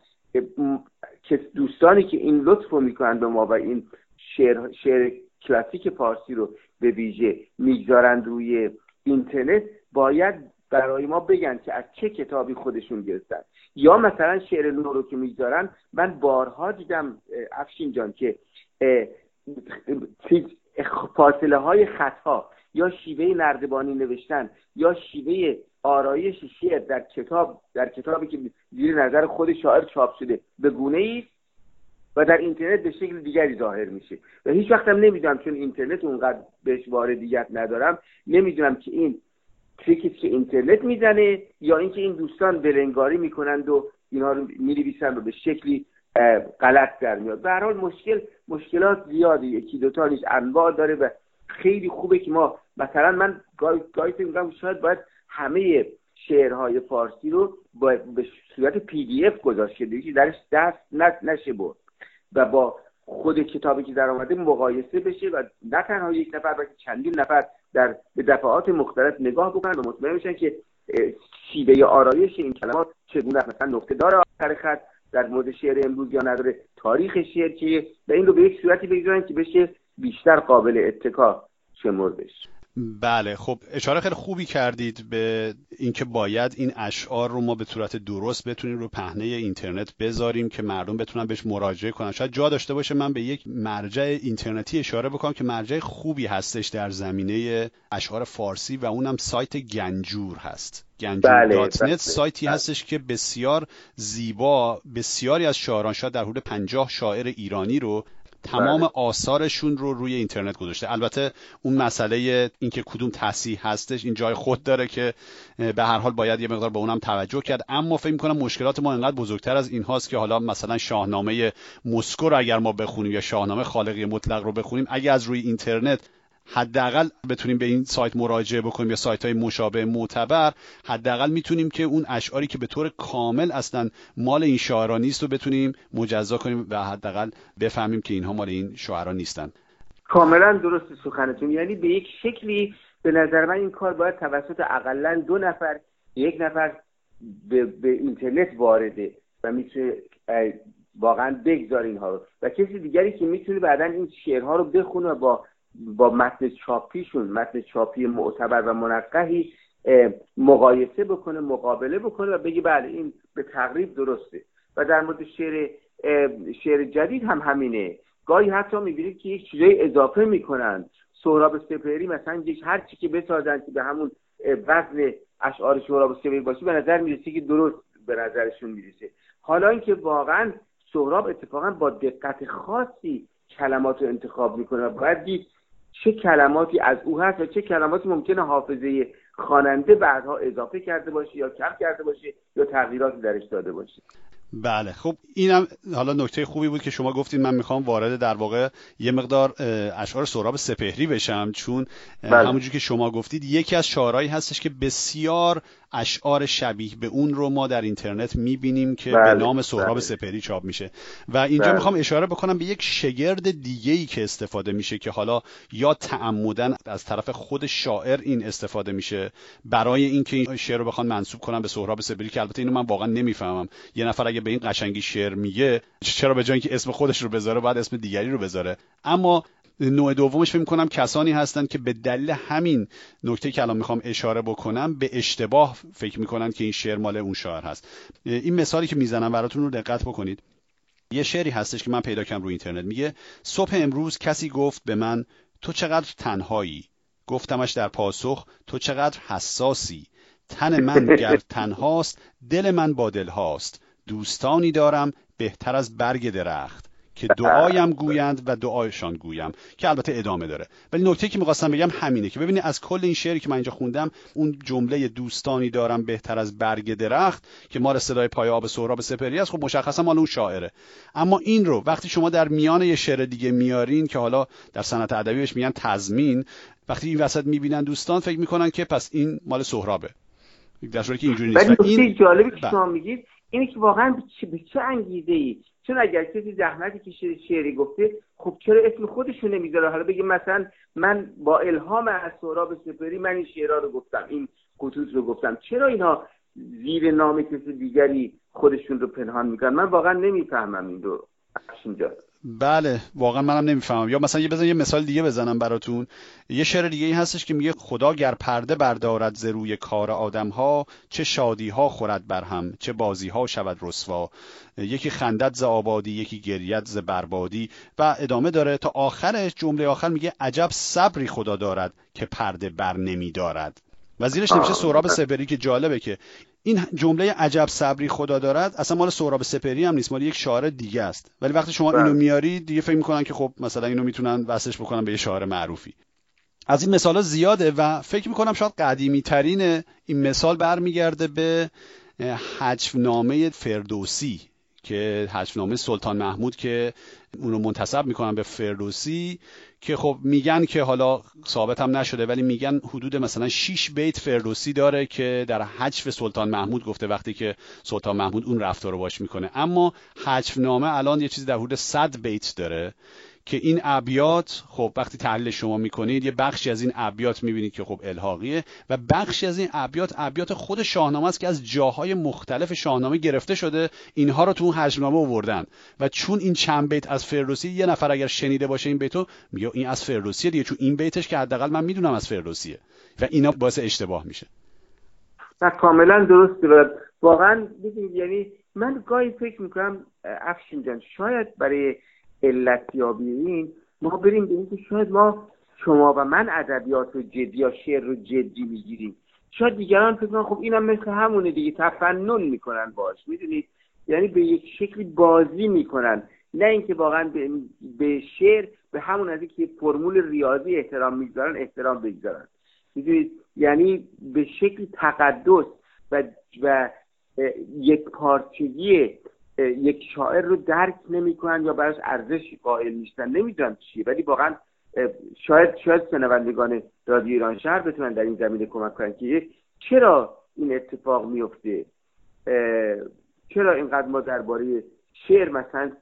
که دوستانی که این لطف رو می‌کنن به ما و این شعر, شعر کلاسیک فارسی رو به ویژه می‌گذارند روی اینترنت باید برای ما بگن که از چه کتابی خودشون گرفتن. یا مثلا شعر نو رو که می‌گذارن من بارها دیدم افشین جان که فاصله های خطا یا شیوه نردبانی نوشتن یا شیوه آرایش شعر در کتاب در کتابی که زیر نظر خود شاعر چاپ شده به گونه ای و در اینترنت به شکل دیگری ظاهر میشه. و هیچ وقتم نمی‌دونم چون اینترنت اونقدر بهش واردیت ندارم نمی‌دونم که این تریکی که اینترنت می‌زنه یا اینکه این دوستان بلنگاری می‌کنند و اینها رو می‌نویسن و به شکلی غلط در میاد. به حال مشکل مشکلات زیادی یکی دوتا نیست انواع داره و خیلی خوبه که ما مثلا من گاهی می‌کنم شاید باید همه شعرهای فارسی رو به صورت پی دی اف گذاشت که درش دست نشه برد. و با خود کتابی که در آمده مقایسه بشه و نه تنها یک نفر بلکه چندین نفر در به دفعات مختلف نگاه بکنن و مطمئن بشن که شیوه آرایش این کلمات چگونه مثلا نقطه داره آخر خط در مورد شعر امروز یا نداره تاریخ شعر چیه؟ و این رو به یک صورتی بگذارن که بشه بیشتر قابل اتکا شمردش. بله خب اشاره خیلی خوبی کردید به اینکه باید این اشعار رو ما به صورت درست بتونیم رو پهنه اینترنت بذاریم که مردم بتونن بهش مراجعه کنن شاید جا داشته باشه من به یک مرجع اینترنتی اشاره بکنم که مرجع خوبی هستش در زمینه اشعار فارسی و اونم سایت گنجور هست گنجور بله، بله، سایتی بله. هستش که بسیار زیبا بسیاری از شاعران شاید در حدود پنجاه شاعر ایرانی رو تمام بله. آثارشون رو روی اینترنت گذاشته البته اون مسئله اینکه کدوم تصحیح هستش این جای خود داره که به هر حال باید یه مقدار به اونم توجه کرد اما فکر می‌کنم مشکلات ما انقدر بزرگتر از این هاست که حالا مثلا شاهنامه مسکو رو اگر ما بخونیم یا شاهنامه خالقی مطلق رو بخونیم اگه از روی اینترنت حداقل بتونیم به این سایت مراجعه بکنیم یا سایت های مشابه معتبر حداقل می‌تونیم که اون اشعاری که به طور کامل اصلا مال این شاعران نیست رو بتونیم مجزا کنیم و حداقل بفهمیم که اینها مال این شاعران نیستن. کاملا درست سخنتون. یعنی به یک شکلی به نظر من این کار باید توسط اقلا دو نفر یک نفر به, به اینترنت وارده و می‌تونه واقعا بگذار اینها رو. و کسی دیگری که می‌تونه بعدا این شعرها رو بخونه با با متن چاپیشون متن چاپی معتبر و منقحی مقایسه بکنه مقابله بکنه و بگی بله این به تقریب درسته. و در مورد شعر شعر جدید هم همینه. گاهی حتی می‌بینید که یک چیزای اضافه می‌کنن. سهراب سپهری مثلا یک هر چی که بسازن که به همون وزن اشعار سهراب سپهری باشه به نظر می‌رسه که درست به نظرشون می‌رسه. حالا اینکه واقعا سهراب اتفاقا با دقت خاصی کلمات رو انتخاب می‌کنه و باید دید چه کلماتی از او هست و چه کلماتی ممکنه حافظه خواننده بعدها اضافه کرده باشه یا کم کرده باشه یا تغییراتی درش داده باشه بله خب اینم حالا نکته خوبی بود که شما گفتید من می‌خوام وارد در واقع یه مقدار اشعار سهراب سپهری بشم چون بله. همونجور که شما گفتید یکی از شعرهایی هستش که بسیار اشعار شبیه به اون رو ما در اینترنت می‌بینیم که بله. به نام سهراب بله. سپهری چاپ میشه و اینجا بله. می‌خوام اشاره بکنم به یک شگرد دیگه ای که استفاده میشه که حالا یا تعمدن از طرف خود شاعر این استفاده میشه برای اینکه این شعر رو بخوان منصوب کنن به سهراب سپهری که البته اینو من واقعا نمی‌فهمم یه نفر اگه به این قشنگی شعر میگه چرا به جای اینکه اسم خودش رو بذاره بعد اسم دیگری رو بذاره اما نوع دومش فکر کنم کسانی هستند که به دلیل همین نکته که الان می‌خوام اشاره بکنم به اشتباه فکر می‌کنن که این شعر مال اون شاعر هست. این مثالی که می‌زنم براتون رو دقت بکنید. یه شعری هستش که من پیدا کردم روی اینترنت. میگه صبح امروز کسی گفت به من تو چقدر تنهایی؟ گفتمش در پاسخ تو چقدر حساسی؟ تن من گر *laughs* تنهاست دل من با دل هاست. دوستانی دارم بهتر از برگ درخت. که دعایم گویند و دعایشان گویم که البته ادامه داره. ولی نکته که می‌خواستم بگم همینه که ببینید از کل این شعری که من اینجا خوندم اون جمله دوستانی دارم بهتر از برگ درخت که مال صدای پای آب سهراب سپری است خب مشخصا مال اون شاعره. اما این رو وقتی شما در میان یه شعر دیگه میارین که حالا در صنعت ادبی بهش میگن تضمین وقتی این وسط می‌بینن دوستان فکر می‌کنن که پس این مال سهرابه. در صورتی که اینجوری نیست. این جالبی که بله. شما میگید اینه که واقعا به چه انگیزه ای چون اگر کسی زحمتی که شعری گفته خب چرا اسم خودشو نمی‌ذاره؟ حالا بگه مثلا من با الهام از سهراب سپری من این شعرها رو گفتم این خطوط رو گفتم. چرا اینها زیر نام کسی دیگری خودشون رو پنهان می‌کنن؟ من واقعا نمی‌فهمم این رو. اینجا. بله واقعا منم نمی‌فهمم. یا مثلا یه بزن یه مثال دیگه بزنم براتون. یه شعر دیگه ای هستش که میگه خدا گر پرده بردارد ز روی کار آدم ها چه شادی ها خورد بر هم چه بازی ها شود رسوا. یکی خندت ز آبادی یکی گریت ز بربادی. و ادامه داره تا آخرش جمله آخر میگه عجب صبری خدا دارد که پرده بر نمی دارد و زیرش نمیشه سهراب سبری که جالبه که این جمله عجب صبری خدا دارد اصلا مال سهراب سپری هم نیست مال یک شاعر دیگه است. ولی وقتی شما اینو بله. میاری دیگه فکر می‌کنن که خب مثلا اینو می‌تونن وصلش بکنن به یه شاعر معروفی. از این مثال زیاده و فکر می‌کنم شاید قدیمی ترین این مثال برمیگرده به حجفنامه فردوسی که حجفنامه سلطان محمود که اونو منتصب می‌کنن به فردوسی. که خب میگن که حالا ثابت هم نشده ولی میگن حدود مثلا 6 بیت فردوسی داره که در حجف سلطان محمود گفته وقتی که سلطان محمود اون رفتار رو باش می‌کنه. اما حجفنامه الان یه چیزی در حدود 100 بیت داره. که این ابیات خب وقتی تحلیل شما می‌کنید یه بخشی از این ابیات می‌بینید که خب الحاقیه و بخشی از این ابیات ابیات خود شاهنامه است که از جاهای مختلف شاهنامه گرفته شده اینها رو تو اون حجمنامه آوردن. و چون این چند بیت از فردوسی یه نفر اگر شنیده باشه این بیتو میگه این از فردوسیه دیگه چون این بیتش که حداقل من می‌دونم از فردوسیه. و اینا باعث اشتباه میشه. و کاملا درست و واقعا یعنی من گاهی فکر می‌کنم افشین جان شاید برای علتیابی این ما بریم به اینکه شاید ما شما و من ادبیات رو جدی یا شعر رو جدی می‌گیریم. شاید دیگران فکر کنن خب اینم مثل همونه دیگه تفنن می‌کنن باش می‌دونید؟ یعنی به یک شکلی بازی می‌کنن. نه اینکه واقعا به, شعر به همون از که فرمول ریاضی احترام می‌گذارن احترام بگذارن. می‌دونید؟ یعنی به شکلی تقدس و و یک پارچگی یک شاعر رو درک نمی‌کنن یا براش ارزش قائل نیستن نمی‌دونم چیه ولی واقعا شاید شاید شنوندگان رادیو ایران شهر بتونن در این زمینه کمک کنن که چرا این اتفاق میفته چرا اینقدر ما درباره شعر مثلا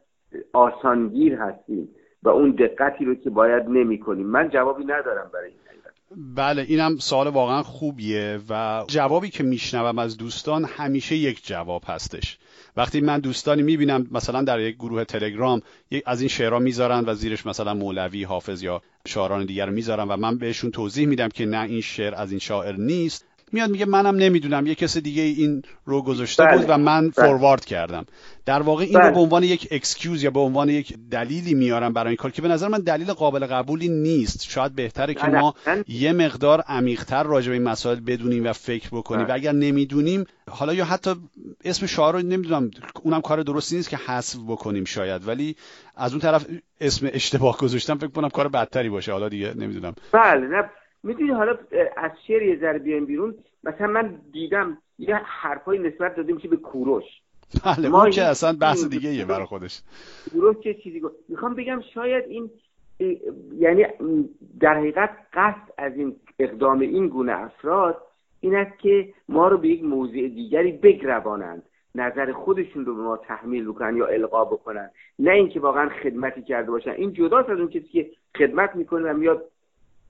آسانگیر هستیم و اون دقتی رو که باید نمی کنیم من جوابی ندارم برای این بله اینم سوال واقعا خوبیه و جوابی که میشنوم از دوستان همیشه یک جواب هستش. وقتی من دوستانی می‌بینم مثلا در یک گروه تلگرام از این شعرها می‌ذارن و زیرش مثلا مولوی حافظ یا شاعران دیگر می‌ذارن و من بهشون توضیح میدم که نه این شعر از این شاعر نیست میاد میگه منم نمی‌دونم. یه کس دیگه این رو گذاشته بود و بله. من بله. forward کردم. در واقع این رو بله. به عنوان یک excuse یا به عنوان یک دلیلی میارم برای این کار که به نظر من دلیل قابل قبولی نیست. شاید بهتره که ما یه مقدار عمیقتر راجع به این مسائل بدونیم و فکر بکنیم. و اگر نمی‌دونیم حالا یا حتی اسم شعار رو نمی‌دونم اونم کار درستی نیست که حذف بکنیم شاید. ولی از اون طرف اسم اشتباه گذاشتم فکر کنم کار بدتری باشه. حالا دیگه نمی‌دونم. بله نه. می‌دونی حالا از شعر یه ذره بیایم بیرون. مثلا من دیدم یه حرفای نسبت داده میشه به کوروش. بله ما که اصلا بحث دیگه یه برای خودش. کوروش چه چیزی گفت؟ می‌خوام بگم شاید این یعنی در حقیقت قصد از این اقدام این گونه افراد این است که ما رو به یک موضع دیگری بگروانند. نظر خودشون رو به ما تحمیل بکنن یا القا بکنن. نه اینکه واقعا خدمتی کرده باشن. این جداست از اون کسی که خدمت می‌کنه و میاد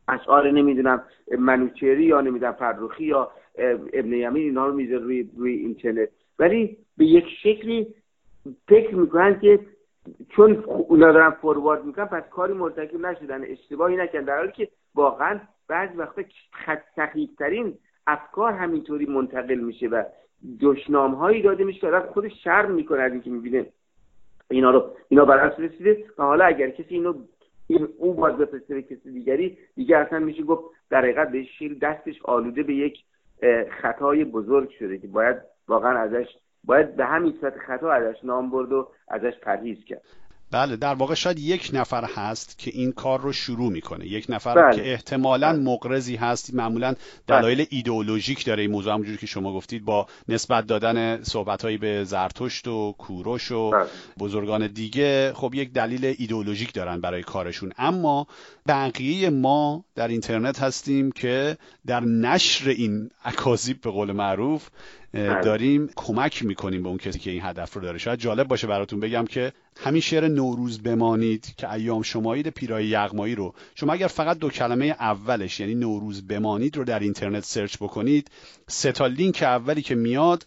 اشعار نمی‌دونم منوچری یا نمی‌دونم فرخی یا ابن یمین اینا رو می‌ذاره روی روی اینترنت ولی به یک شکلی فکر می‌کنن که چون اونا دارن فوروارد می‌کنن پس کاری مرتکب نشدن اشتباهی نکردن. در حالی که واقعا بعضی وقتا ترین افکار همینطوری منتقل میشه و دشنام هایی داده میشه که خودش شرم می‌کنه از اینکه می‌بینه اینا رو اینا بر رسیده. و حالا اگر کسی اینو این او باز بفرسته به کسی دیگری دیگه اصلا میشه گفت در حقیقت به شیر دستش آلوده به یک خطای بزرگ شده که باید واقعا ازش باید به همین صورت خطا ازش نام برد و ازش پرهیز کرد. بله در واقع شاید یک نفر هست که این کار رو شروع می‌کنه یک نفر بله. که احتمالا بله. مقرزی هست معمولا دلایل بله. ایدئولوژیک داره این موضوع همونجوری که شما گفتید با نسبت دادن صحبتهایی به زرتشت و کوروش و بله. بزرگان دیگه خب یک دلیل ایدئولوژیک دارن برای کارشون اما بقیه ما در اینترنت هستیم که در نشر این اکاذیب به قول معروف بله. داریم کمک می‌کنیم به اون کسی که این هدف رو داره شاید جالب باشه براتون بگم که همین شعر نوروز بمانید که ایام شمایید پیرای یغمایی رو. شما اگر فقط دو کلمه اولش یعنی نوروز بمانید رو در اینترنت سرچ بکنید سه تا لینک اولی که میاد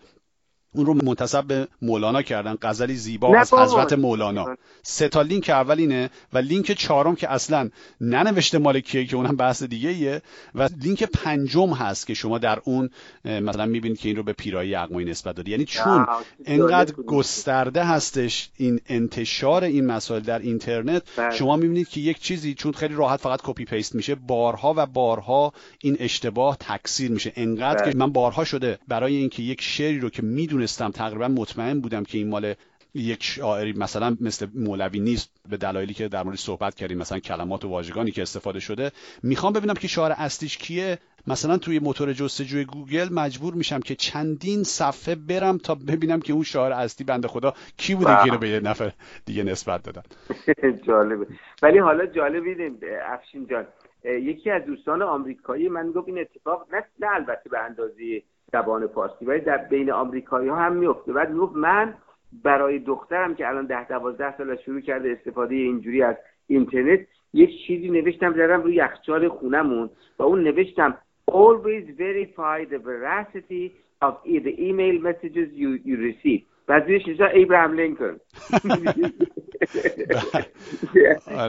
اون رو منتسب به مولانا کردن. غزلی زیبا از حضرت مولانا. سه تا لینک اولینه و لینک چهارم که اصلا ننوشته مال کیه که اونم بحث دیگه ایه. و لینک پنجم هست که شما در اون مثلا می‌بینید که این رو به پیرایه یغمایی نسبت داده. یعنی چون انقدر گسترده هستش این انتشار این مسائل در اینترنت بله. شما می‌بینید که یک چیزی چون خیلی راحت فقط copy paste میشه بارها و بارها این اشتباه تکثیر میشه. انقدر که بله. من بارها شده برای اینکه یک شعری رو که میدون می‌دونستم تقریبا مطمئن بودم که این مال یک شاعری مثلا مثل مولوی نیست به دلایلی که در مورد صحبت کردیم مثلا کلمات و واژگانی که استفاده شده. می‌خوام ببینم که شاعر اصلیش کیه. مثلا توی موتور جستجوی گوگل مجبور میشم که چندین صفحه برم تا ببینم که اون شاعر اصلی بنده خدا کی بوده که به یه نفر دیگه نسبت دادن. *laughs* جالبه. ولی حالا جالب افشین جان. یکی از دوستان آمریکایی من گفت این اتفاق نه, نه البته به اندازه زبان فارسی. ولی در بین آمریکایی ها هم میفته بعد گفت من برای دخترم که الان ده دوازده سال شروع کرده استفاده اینجوری از اینترنت یک چیزی نوشتم زدم روی یخچال خونمون و اون نوشتم always verify the veracity of the email messages you, you receive. و زیرش ابراهام لینکن.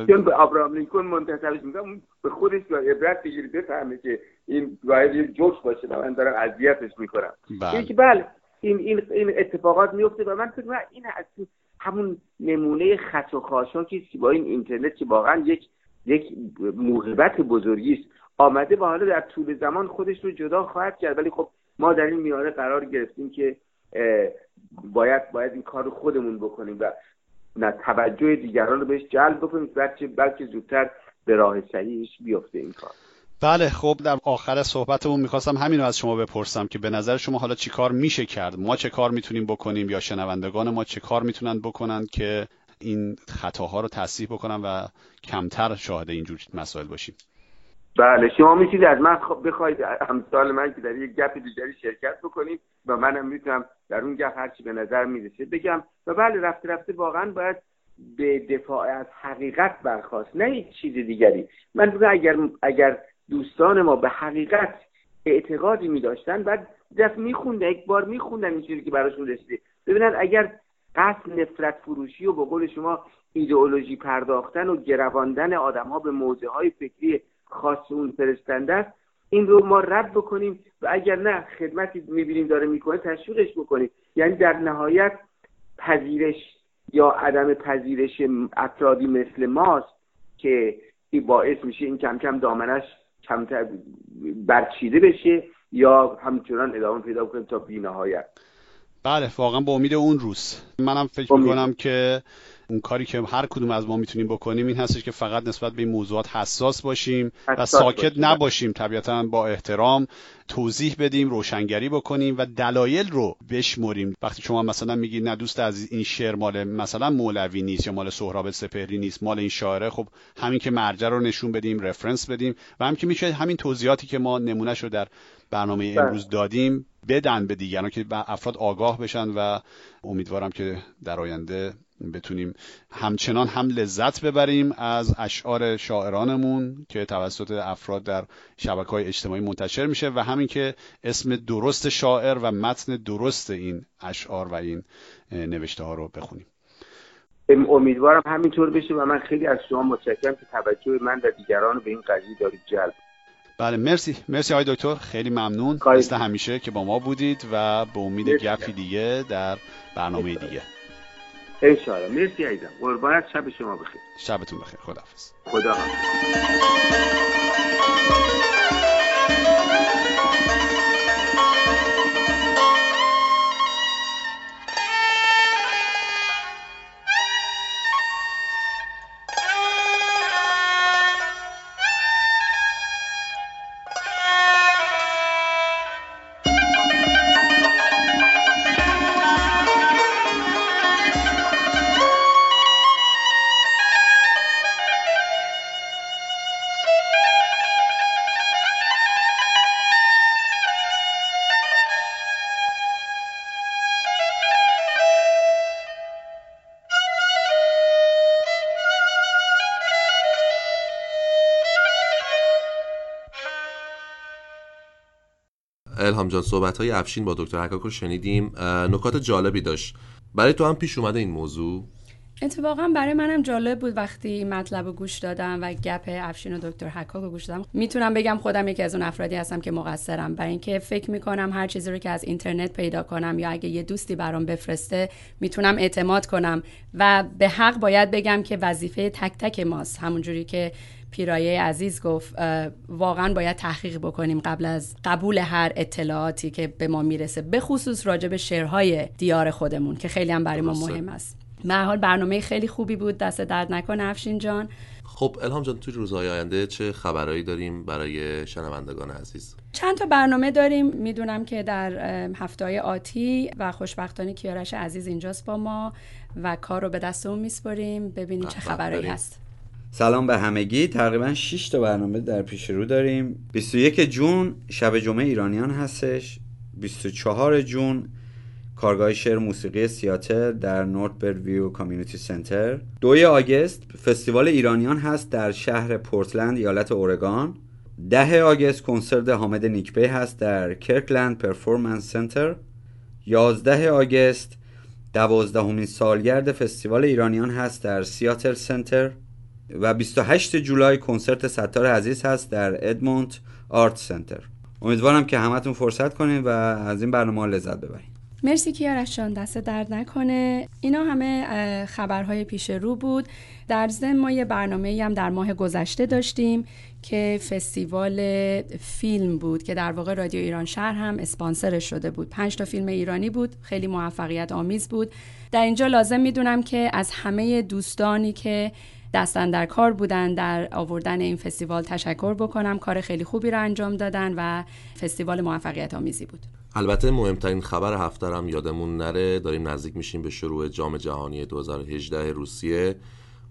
چون به ابراهام لینکن منتصبش میگم به خودش عبرت بگیری بفهمه که این باید یه جوش باشه و من دارم اذیتش می‌کنم. این که بله این, این, این اتفاقات میفته و من فکر این از همون نمونه خط و خاشاکی که با این اینترنت که واقعا یک یک موهبت بزرگی است آمده و حالا در طول زمان خودش رو جدا خواهد کرد. ولی خب ما در این میاره قرار گرفتیم که باید باید این کار رو خودمون بکنیم و نه توجه دیگران رو بهش جلب بکنیم بلکه بلکه زودتر به راه صحیحش بیفته این کار. بله خب در آخر صحبتمون می‌خواستم همین رو از شما بپرسم که به نظر شما حالا چی کار میشه کرد؟ ما چه کار می‌تونیم بکنیم یا شنوندگان ما چه کار می‌تونن بکنن که این خطاها رو تصحیح بکنن و کمتر شاهد اینجور مسائل باشیم؟ بله شما می‌تونید از من بخواید همسال من که در یک گپ دیگری شرکت بکنید و منم می‌تونم در اون گپ هرچی به نظر می‌رسه. بگم و بله رفته رفته واقعا باید به دفاع از حقیقت برخواست نه یک چیز دیگری. من بگم اگر اگر دوستان ما به حقیقت اعتقادی میداشتن بعد دست میخوندن یک بار میخوندن این چیزی که براشون رسیده ببینن اگر قصد نفرت فروشی و به قول شما ایدئولوژی پرداختن و گرواندن آدم ها به موضع های فکری خاص اون فرستنده است این رو ما رد بکنیم و اگر نه خدمتی می‌بینیم داره می‌کنه تشویقش بکنیم. یعنی در نهایت پذیرش یا عدم پذیرش افرادی مثل ماست که این باعث میشه این کم کم دامنش کمتر برچیده بشه یا همچنان ادامه پیدا کنیم تا بی نهایت بله واقعا با امید اون روز. منم فکر می‌کنم که اون کاری که هر کدوم از ما می‌تونیم بکنیم این هستش که فقط نسبت به این موضوعات حساس باشیم و ساکت نباشیم. طبیعتا با احترام توضیح بدیم روشنگری بکنیم و دلایل رو بشمریم. وقتی شما مثلا میگید نه دوست از این شعر مال مثلا مولوی نیست یا مال سهراب سپهری نیست مال این شاعره خب همین که مرجع رو نشون بدیم رفرنس بدیم و همین که میشه همین توضیحاتی که ما نمونهش رو در برنامه بله. امروز دادیم بدن به دیگران که افراد آگاه بشن و امیدوارم که در آینده بتونیم همچنان هم لذت ببریم از اشعار شاعرانمون که توسط افراد در شبکه های اجتماعی منتشر میشه و همین که اسم درست شاعر و متن درست این اشعار و این نوشته ها رو بخونیم. امیدوارم همینطور بشه و من خیلی از شما متشکرم که توجه من و دیگران به این قضیه دارید جلب. بله مرسی. مرسی آقای دکتر. خیلی ممنون. مثل همیشه که با ما بودید و به امید گفی دیگه در برنامه دیگه. انشاءالله مرسی عزیزم. قربانت شب شما بخیر. شبتون بخیر. خداحافظ. خدا الهام جان صحبت های افشین با دکتر حکاک رو شنیدیم. نکات جالبی داشت. برای تو هم پیش اومده این موضوع؟ اتفاقا برای منم جالب بود وقتی مطلب رو گوش دادم و گپ افشین و دکتر حکاک گوش دادم. می‌تونم بگم خودم یکی از اون افرادی هستم که مقصرم. برای اینکه فکر می‌کنم هر چیزی رو که از اینترنت پیدا کنم یا اگه یه دوستی برام بفرسته می‌تونم اعتماد کنم. و به حق باید بگم که وظیفه تک تک ماست. همونجوری که پیرایه عزیز گفت واقعا باید تحقیق بکنیم قبل از قبول هر اطلاعاتی که به ما می‌رسه به خصوص راجع به شعرهای دیار خودمون که خیلی هم برای ما مهم است. حال برنامه خیلی خوبی بود دست درد نکنه افشین جان. خب الهام جان توی روزهای آینده چه خبرهایی داریم برای شنوندگان عزیز؟ چند تا برنامه داریم. می‌دونم که در هفته آتی و خوشبختانه کیارش عزیز اینجاست با ما و کار رو به دست اون میسپریم. ببینیم چه خبرهایی هست. سلام به همگی. تقریبا 6 تا برنامه در پیش رو داریم. 21 June شب جمعه ایرانیان هستش. 24 June کارگاه شعر موسیقی سیاتل در Northview Community Center. دوی August فستیوال ایرانیان هست در شهر پورتلند ایالت اورگان. ده August کنسرت حامد نیکپی هست در Kirkland Performance Center. 11 August دوازدهمین سالگرد فستیوال ایرانیان هست در سیاتل سنتر. و 28 جولای کنسرت ستار عزیز هست در ادمونت آرت سنتر. امیدوارم که همتون فرصت کنید و از این برنامه لذت ببرید مرسی کیارش جان دست درد نکنه. اینا همه خبرهای پیش رو بود. در ضمن ما یه برنامه هم در ماه گذشته داشتیم که فستیوال فیلم بود که در واقع رادیو ایران شهر هم اسپانسر شده بود. پنج تا فیلم ایرانی بود. خیلی موفقیت آمیز بود. در اینجا لازم می‌دونم که از همه دوستانی که دستن در کار بودن در آوردن این فستیوال تشکر بکنم. کار خیلی خوبی رو انجام دادن و فستیوال موفقیت آمیزی بود. البته مهمترین خبر هفته هم یادمون نره. داریم نزدیک میشیم به شروع جام جهانی 2018 روسیه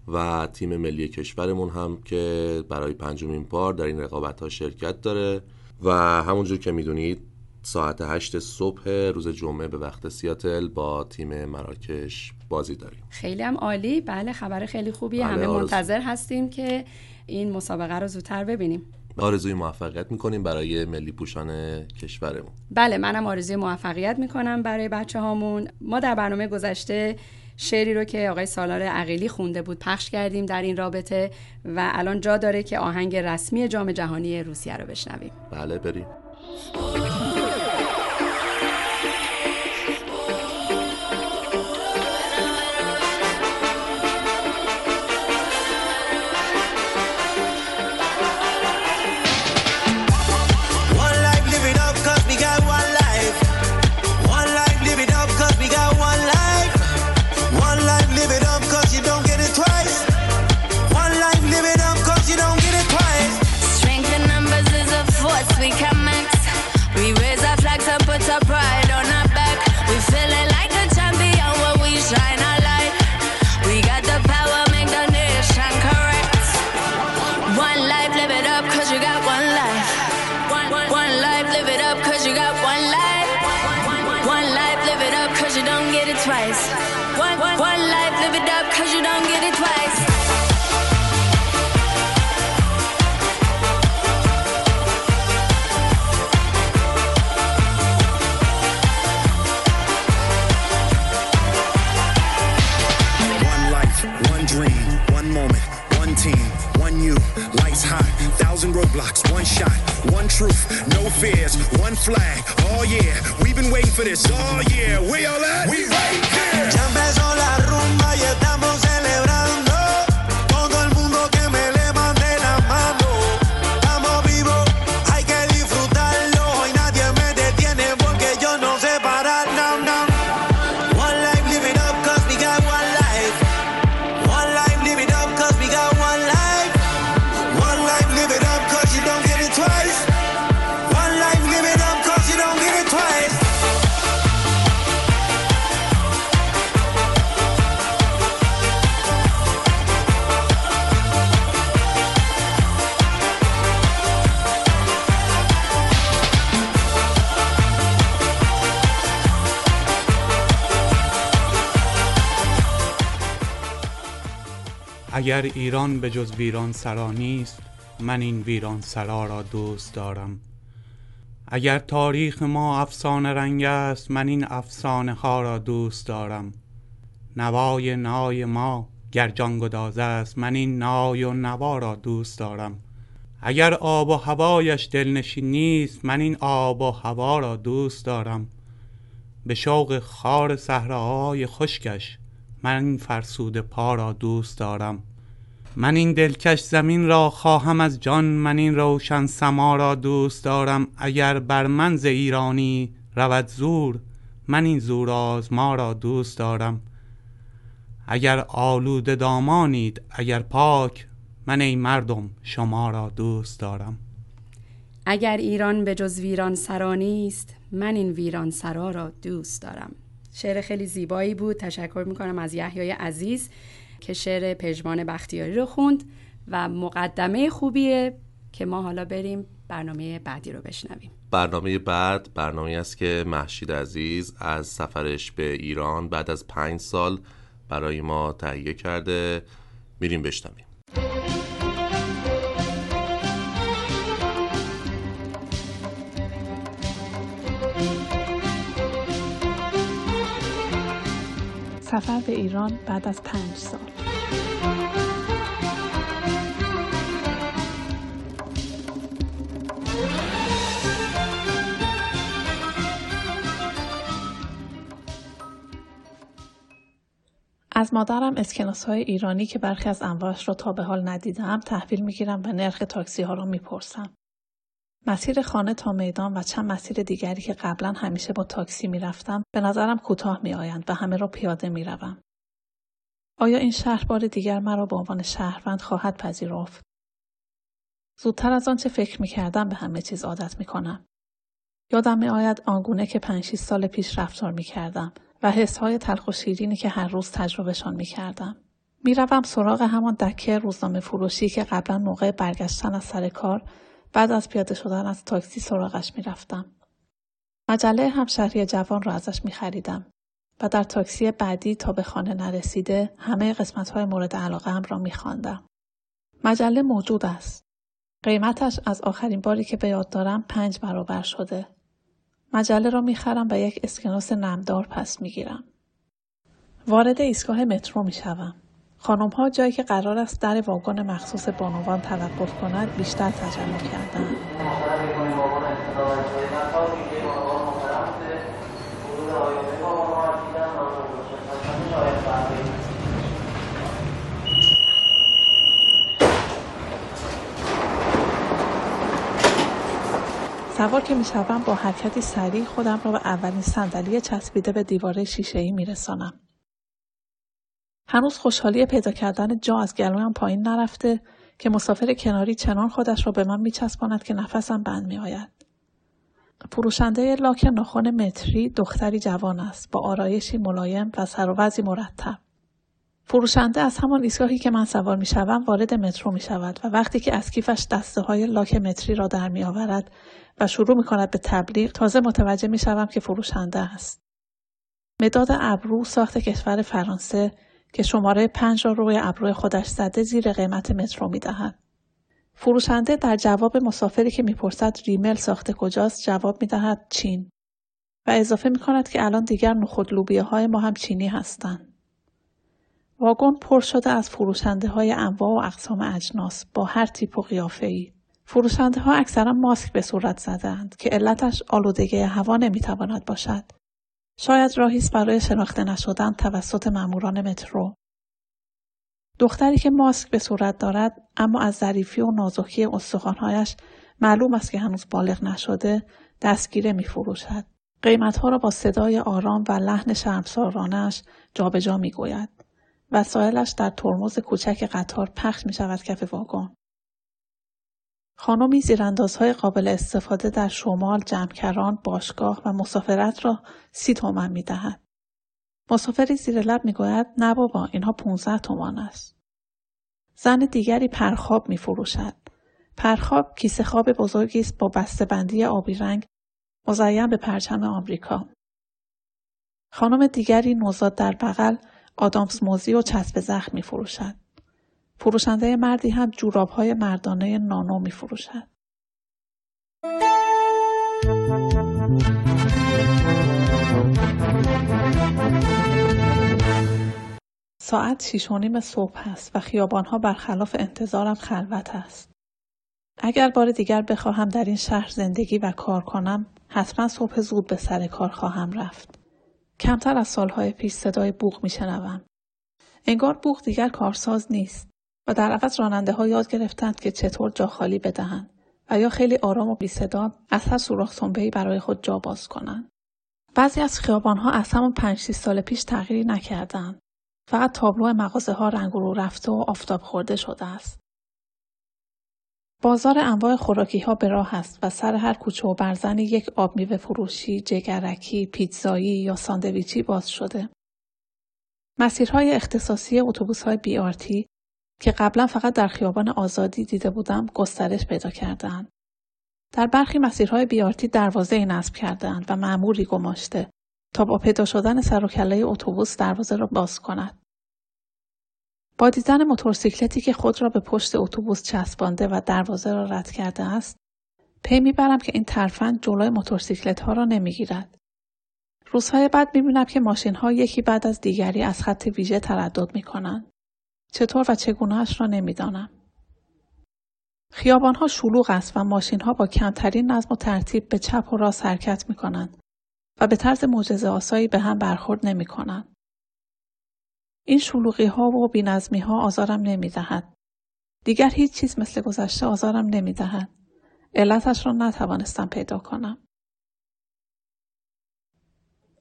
و تیم ملی کشورمون هم که برای پنجمین بار در این رقابت ها شرکت داره و همونجور که می‌دونید ساعت هشت صبح روز جمعه به وقت سیاتل با تیم مراکش بازی داریم. خیلی هم عالی. بله خبر خیلی خوبی. بله همه منتظر هستیم که این مسابقه رو زودتر ببینیم. آرزوی موفقیت می‌کنیم برای ملی پوشان کشورمون. بله منم آرزوی موفقیت می‌کنم برای بچه هامون ما در برنامه گذشته شعری رو که آقای سالار عقیلی خونده بود پخش کردیم در این رابطه و الان جا داره که آهنگ رسمی جام جهانی روسیه رو بشنویم. بله بریم. Roblox, one shot, one truth, no fears, one flag. Oh yeah, we've been waiting for this all year. We all at? We right there. La rumba y estamos celebrando. اگر ایران به جز ویران سرا نیست من این ویران سرا را دوست دارم. اگر تاریخ ما افسانه رنگ است من این افسانه ها را دوست دارم. نوای نای ما گر جان است من این نای و نوا را دوست دارم. اگر آب و هوایش دلنشین نیست من این آب و هوا را دوست دارم. به شوق خار صحراهای خشکش من این فرسود پا را دوست دارم. من این دلکش زمین را خواهم از جان من این روشن سما را دوست دارم. اگر بر من ز ایرانی رود زور من این زور آزما را دوست دارم. اگر آلوده دامانید اگر پاک من ای مردم شما را دوست دارم. اگر ایران به جز ویران سرا نیست من این ویران سرا را دوست دارم. شعر خیلی زیبایی بود. تشکر می‌کنم از یحیای عزیز. که شعر پژمان بختیاری رو خوند و مقدمه خوبیه که ما حالا بریم برنامه بعدی رو بشنویم. برنامه بعد برنامه است که محشید عزیز از سفرش به ایران بعد از پنج سال برای ما تهیه کرده. میریم بشنویم. سفر به ایران بعد از پنج سال از مادرم اسکناس های ایرانی که برخی از انواعش را تا به حال ندیدم تحویل می‌گیرم و نرخ تاکسی ها را می‌پرسم. مسیر خانه تا میدان و چند مسیر دیگری که قبلا همیشه با تاکسی می‌رفتم به نظرم کوتاه میآیند و همه را پیاده می‌روم. آیا این شهر بار دیگر مرا به عنوان شهروند خواهد پذیرفت؟ زودتر از آنچه فکر می‌کردم به همه چیز عادت می‌کنم. یادم میآید آنگونه که پنج سال پیش رفتار می‌کردم و حسهای تلخ و شیرینی که هر روز تجربهشان می‌کردم. می‌روم سراغ همان دکه روزنامه فروشی که قبلا موقع برگشتن از سر کار بعد از پیاده شدن از تاکسی سراغش می‌رفتم. مجله همشهری جوان را ازش میخریدم و در تاکسی بعدی تا به خانه نرسیده همه قسمت های مورد علاقه هم را میخواندم. مجله موجود است. قیمتش از آخرین باری که به یاد دارم پنج برابر شده. مجله را می‌خرم و یک اسکناس نمدار پس می‌گیرم. وارد ایستگاه مترو می‌شوم. خانم ها جایی که قرار است در واگن مخصوص بانوان توقف کند بیشتر تجمع کردند. سوار که می‌شوم با حرکتی سریع خودم را به اولین صندلی چسبیده به دیواره شیشهای میرسانم هنوز خوشحالی پیدا کردن جا از گلویم پایین نرفته که مسافر کناری چنان خودش را به من میچسباند که نفسم بند میآید فروشنده لاک ناخن متری دختری جوان است با آرایشی ملایم و سر مرتب فروشنده از همان ایستگاهی که من سوار می شوم وارد مترو می شود و وقتی که از کیفش دسته های لاک متری را در می آورد و شروع می کند به تبلیغ تازه متوجه می شوم که فروشنده است. مداد ابرو ساخت کشور فرانسه که شماره پنج را روی ابرو خودش زده زیر قیمت مترو می دهد. فروشنده در جواب مسافری که می‌پرسد ریمل ساخته کجاست جواب می دهد چین و اضافه می کند که الان دیگر نخود های ما هم چینی هستند. واگن پر شده از فروشنده های انواع و اقسام اجناس با هر تیپ و قیافه ای. فروشنده ها اکثرا ماسک به صورت زدند که علتش آلودگی هوا نمی‌تواند باشد. شاید راهی برای شناخته نشدن توسط ماموران مترو. دختری که ماسک به صورت دارد اما از ظریفی و نازکی استخوانهایش معلوم است که هنوز بالغ نشده دستگیره می فروشد. قیمتها را با صدای آرام و لحن شرمسارانش جابجا می گوید. وسایلش در ترمز کوچک قطار پخش می شود کف واگن. خانمی زیراندازهای قابل استفاده در شمال، جمعکران، باشگاه و مسافرت را سی تومن می دهد. مسافری زیر لب می گوید نه بابا اینها 15 تومان است. زن دیگری پرخاب می فروشد. پرخاب کیسه خواب بزرگی است با بسته بندی آبی رنگ مزین به پرچم آمریکا. خانم دیگری نوزاد در بغل آدامس موزی و چسب زخم می فروشد. فروشنده مردی هم جوراب های مردانه نانو می فروشد. ساعت شیش و نیم صبح است و خیابانها برخلاف انتظارم خلوت است. اگر بار دیگر بخواهم در این شهر زندگی و کار کنم حتما صبح زود به سر کار خواهم رفت. کمتر از سالهای پیش صدای بوغ میشنوم. انگار بوغ دیگر کارساز نیست و در عوض راننده ها یاد گرفتند که چطور جا خالی بدهند و یا خیلی آرام و بیصدا از هر سوراخ برای خود جا باز کنند. بعضی از خیابان ها از همون پنج سال پیش تغییری نکردند. فقط تابلو مغازه ها رنگ رو رفته و آفتاب خورده شده است. بازار انواع خوراکی ها به راه است و سر هر کوچه و برزنی یک آب میوه فروشی، جگرکی، پیتزایی یا ساندویچی باز شده. مسیرهای اختصاصی اتوبوس های BRT که قبلا فقط در خیابان آزادی دیده بودم گسترش پیدا کردند. در برخی مسیرهای بیارتی دروازه نصب کردند و معموری گماشته تا با پیدا شدن سر و کله اتوبوس دروازه را باز کند. با دیدن موتورسیکلتی که خود را به پشت اتوبوس چسبانده و دروازه را رد کرده است، پی می‌برم که این ترفند جلوی موتورسیکلت ها را نمی‌گیرد. روزهای بعد می‌بینم که ماشین ها یکی بعد از دیگری از خط ویژه تردد می کنند. چطور و چگونهش را نمی‌دانم. خیابان ها شلوغ است و ماشین ها با کمترین نظم و ترتیب به چپ و راست حرکت می کنند و به طرز معجزه آسایی به هم برخورد نمی کنند. این شلوغی ها و بینظمی ها آزارم نمی دهد. دیگر هیچ چیز مثل گذشته آزارم نمی دهد. علتش را نتوانستم پیدا کنم.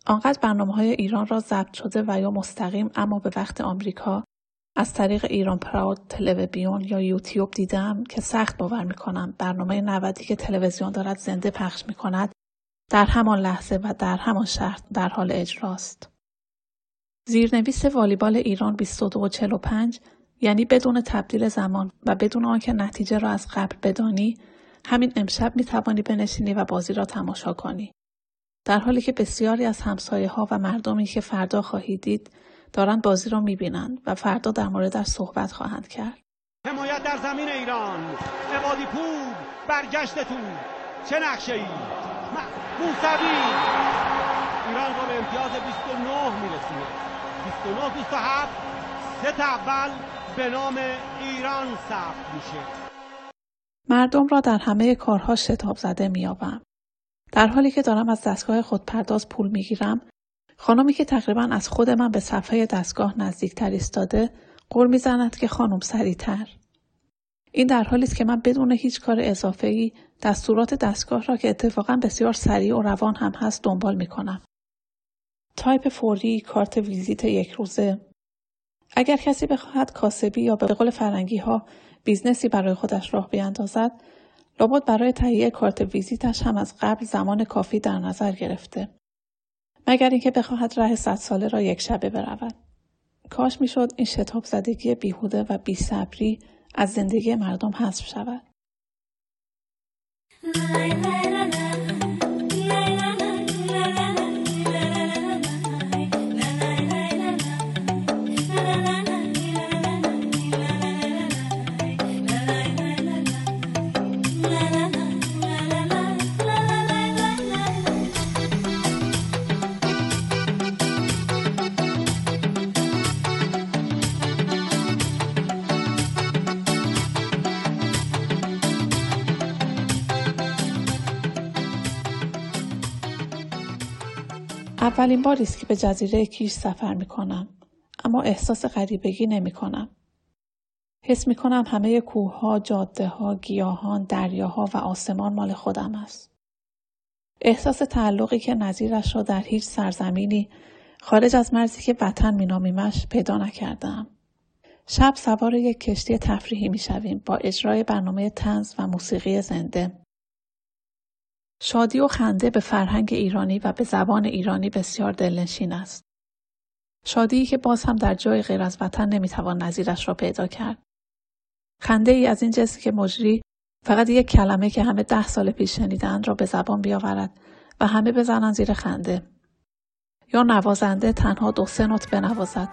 آنقدر برنامه های ایران را ضبط شده و یا مستقیم اما به وقت آمریکا از طریق ایران پراود تلویزیون یا یوتیوب دیدم که سخت باور می‌کنم برنامه نودی که تلویزیون دارد زنده پخش می‌کند در همان لحظه و در همان شهر در حال اجراست. زیرنویس والیبال ایران 2245 یعنی بدون تبدیل زمان و بدون آنکه نتیجه را از قبل بدانی همین امشب می توانی بنشینی و بازی را تماشا کنی. در حالی که بسیاری از همسایه ها و مردمی که فردا خواهید دید دارند بازی را می‌بینند و فردا در موردش صحبت خواهند کرد. حمایت در زمین ایران. عبادی پور برگشتتون. چه نقشه ای موسوی ایران رو به امتیاز 29 میرسونه. 29 27 سه اول به نام ایران ثبت میشه. مردم را در همه کارها شتاب زده میابم در حالی که دارم از دستگاه خودپرداز پول می‌گیرم خانمی که تقریبا از خود من به صفحه دستگاه نزدیکتر ایستاده قول می‌زند که خانم سریعتر. این در حالی است که من بدون هیچ کار اضافه ای دستورات دستگاه را که اتفاقا بسیار سریع و روان هم هست دنبال می کنم. تایپ فوری کارت ویزیت یک روزه. اگر کسی بخواهد کاسبی یا به قول فرنگی ها business ی برای خودش راه بیاندازد لابد برای تهیه کارت ویزیتش هم از قبل زمان کافی در نظر گرفته. مگر اینکه بخواهد ره صد ساله را یک شبه برود. کاش می‌شد این شتاب زدگی بیهوده و بیصبری از زندگی مردم حذف شود. اولین باری است که به جزیره کیش سفر می کنم. اما احساس غریبگی نمی کنم. حس می کنم همه کوه ها، جاده ها، گیاهان، دریاها و آسمان مال خودم است. احساس تعلقی که نظیرش را در هیچ سرزمینی خارج از مرزی که وطن مینامیمش پیدا نکردم. شب سوار یک کشتی تفریحی می شویم با اجرای برنامه تنز و موسیقی زنده. شادی و خنده به فرهنگ ایرانی و به زبان ایرانی بسیار دلنشین است. شادی که باز هم در جای غیر از وطن نمی‌توان نظیرش را پیدا کرد. خنده ای از این جنسی که مجری فقط یک کلمه که همه ده سال پیش شنیدند را به زبان بیاورد و همه بزنند زیر خنده. یا نوازنده تنها دو سه نوت بنوازد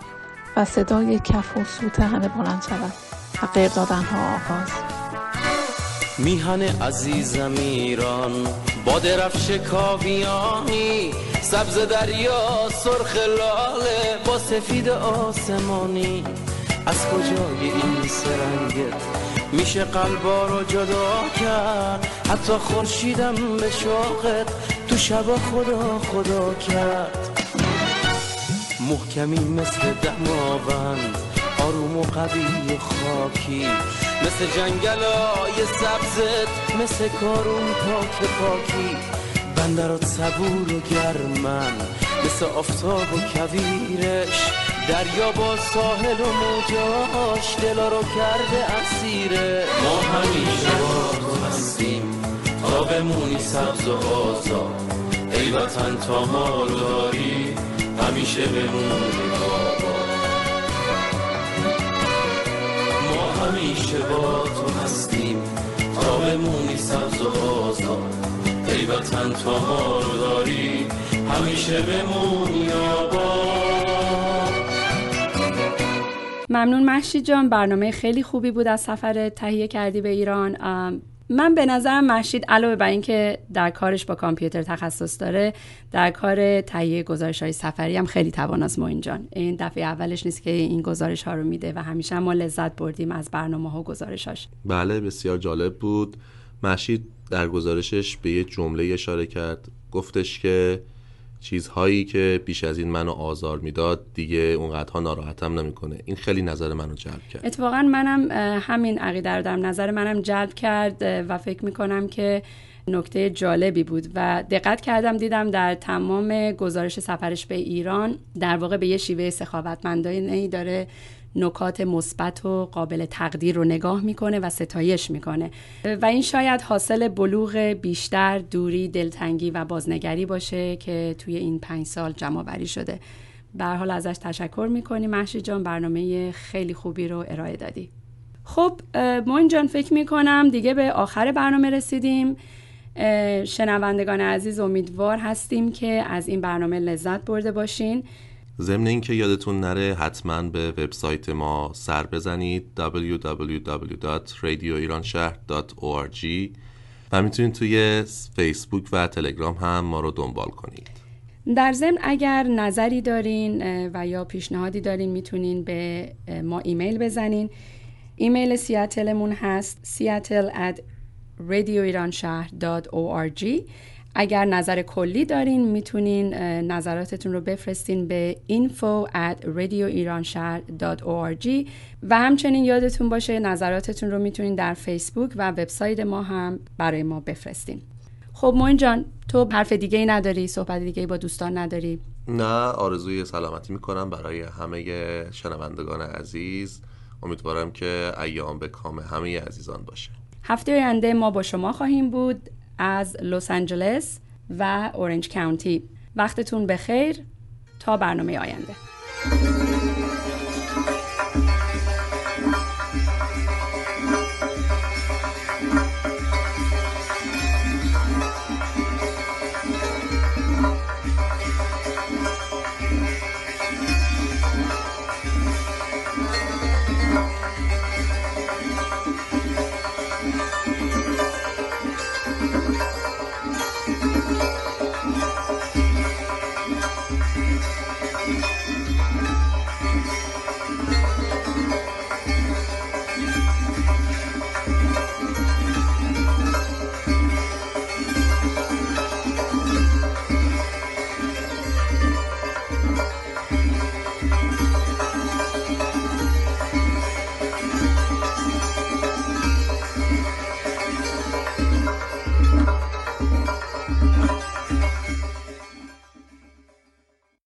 و صدای کف و سوت همه بلند شود و غیر دادنها آغاز. میهن عزیزم ایران با درفش کاویانی سبز دریا سرخ لاله با سفید آسمانی. از کجای این سرنگت میشه قلبا رو جدا کرد؟ حتی خورشیدم به شوقت تو شبا خدا خدا کرد. محکمی مثل دماوند آروم و قوی و خاکی. مثل جنگلای سبزت مثل کارون پاک پاکی. بندرات صبور و گرمن مثل آفتاب و کویرش. دریا با ساحل و موجاش دلا رو کرده اسیره ما همیشه با تو هستیم تا بمونی سبز و آزاد. ای وطن تا ما رو داری همیشه بمونی. همیشه با تو هستیم. تا بمونی سبز و آزاد ای وطن تا ما رو داری. همیشه بمونی آباد ممنون محشید جان. برنامه خیلی خوبی بود از سفر تهیه کردی به ایران. من به نظرم محشید علاوه بر اینکه در کارش با کامپیوتر تخصص داره در کار تهیه گزارش های سفری هم خیلی تواناست موین جان. این دفعه اولش نیست که این گزارش ها رو میده و همیشه ما لذت بردیم از برنامه ها و گزارشاش بله بسیار جالب بود. محشید در گزارشش به یه جمله اشاره کرد. گفتش که چیزهایی که بیش از این منو آزار می‌داد دیگه اونقدرها ناراحتم نمی‌کنه. این خیلی نظر منو جلب کرد. اتفاقا منم همین عقیده رو در نظر منم جلب کرد و فکر می‌کنم که نکته جالبی بود و دقت کردم دیدم در تمام گزارش سفرش به ایران در واقع به یه شیوه سخاوتمندانه داره نکات مثبت و قابل تقدیر رو نگاه می‌کنه و ستایش می‌کنه. و این شاید حاصل بلوغ بیشتر دوری دلتنگی و بازنگری باشه که توی این پنج سال جمع بری شده. به حال ازش تشکر می‌کنی محشی جان برنامه خیلی خوبی رو ارائه دادی. خب موین جان فکر می‌کنم دیگه به آخر برنامه رسیدیم. شنوندگان عزیز امیدوار هستیم که از این برنامه لذت برده باشین. ضمن اینکه یادتون نره حتما به وبسایت ما سر بزنید www.radioiranshahr.org و می‌تونید توی فیسبوک و تلگرام هم ما رو دنبال کنید. در ضمن اگر نظری دارین و یا پیشنهادی دارین می‌تونین به ما ایمیل بزنین. ایمیل سیاتلمون هست seattle at radioiranshahr.org اگر نظر کلی دارین می‌تونین نظراتتون رو بفرستین به info at radioiranshahr.org و همچنین یادتون باشه نظراتتون رو می‌تونین در فیسبوک و وبسایت ما هم برای ما بفرستین. خب موین جان تو حرف دیگه ای نداری صحبت دیگه ای با دوستان نداری؟ نه آرزوی سلامتی می‌کنم برای همه شنوندگان عزیز. امیدوارم که ایام به کام همه عزیزان باشه. هفته آینده ما با شما خواهیم بود. از لس آنجلس و اورنج کاونتی. وقتتون بخیر. تا برنامه آینده.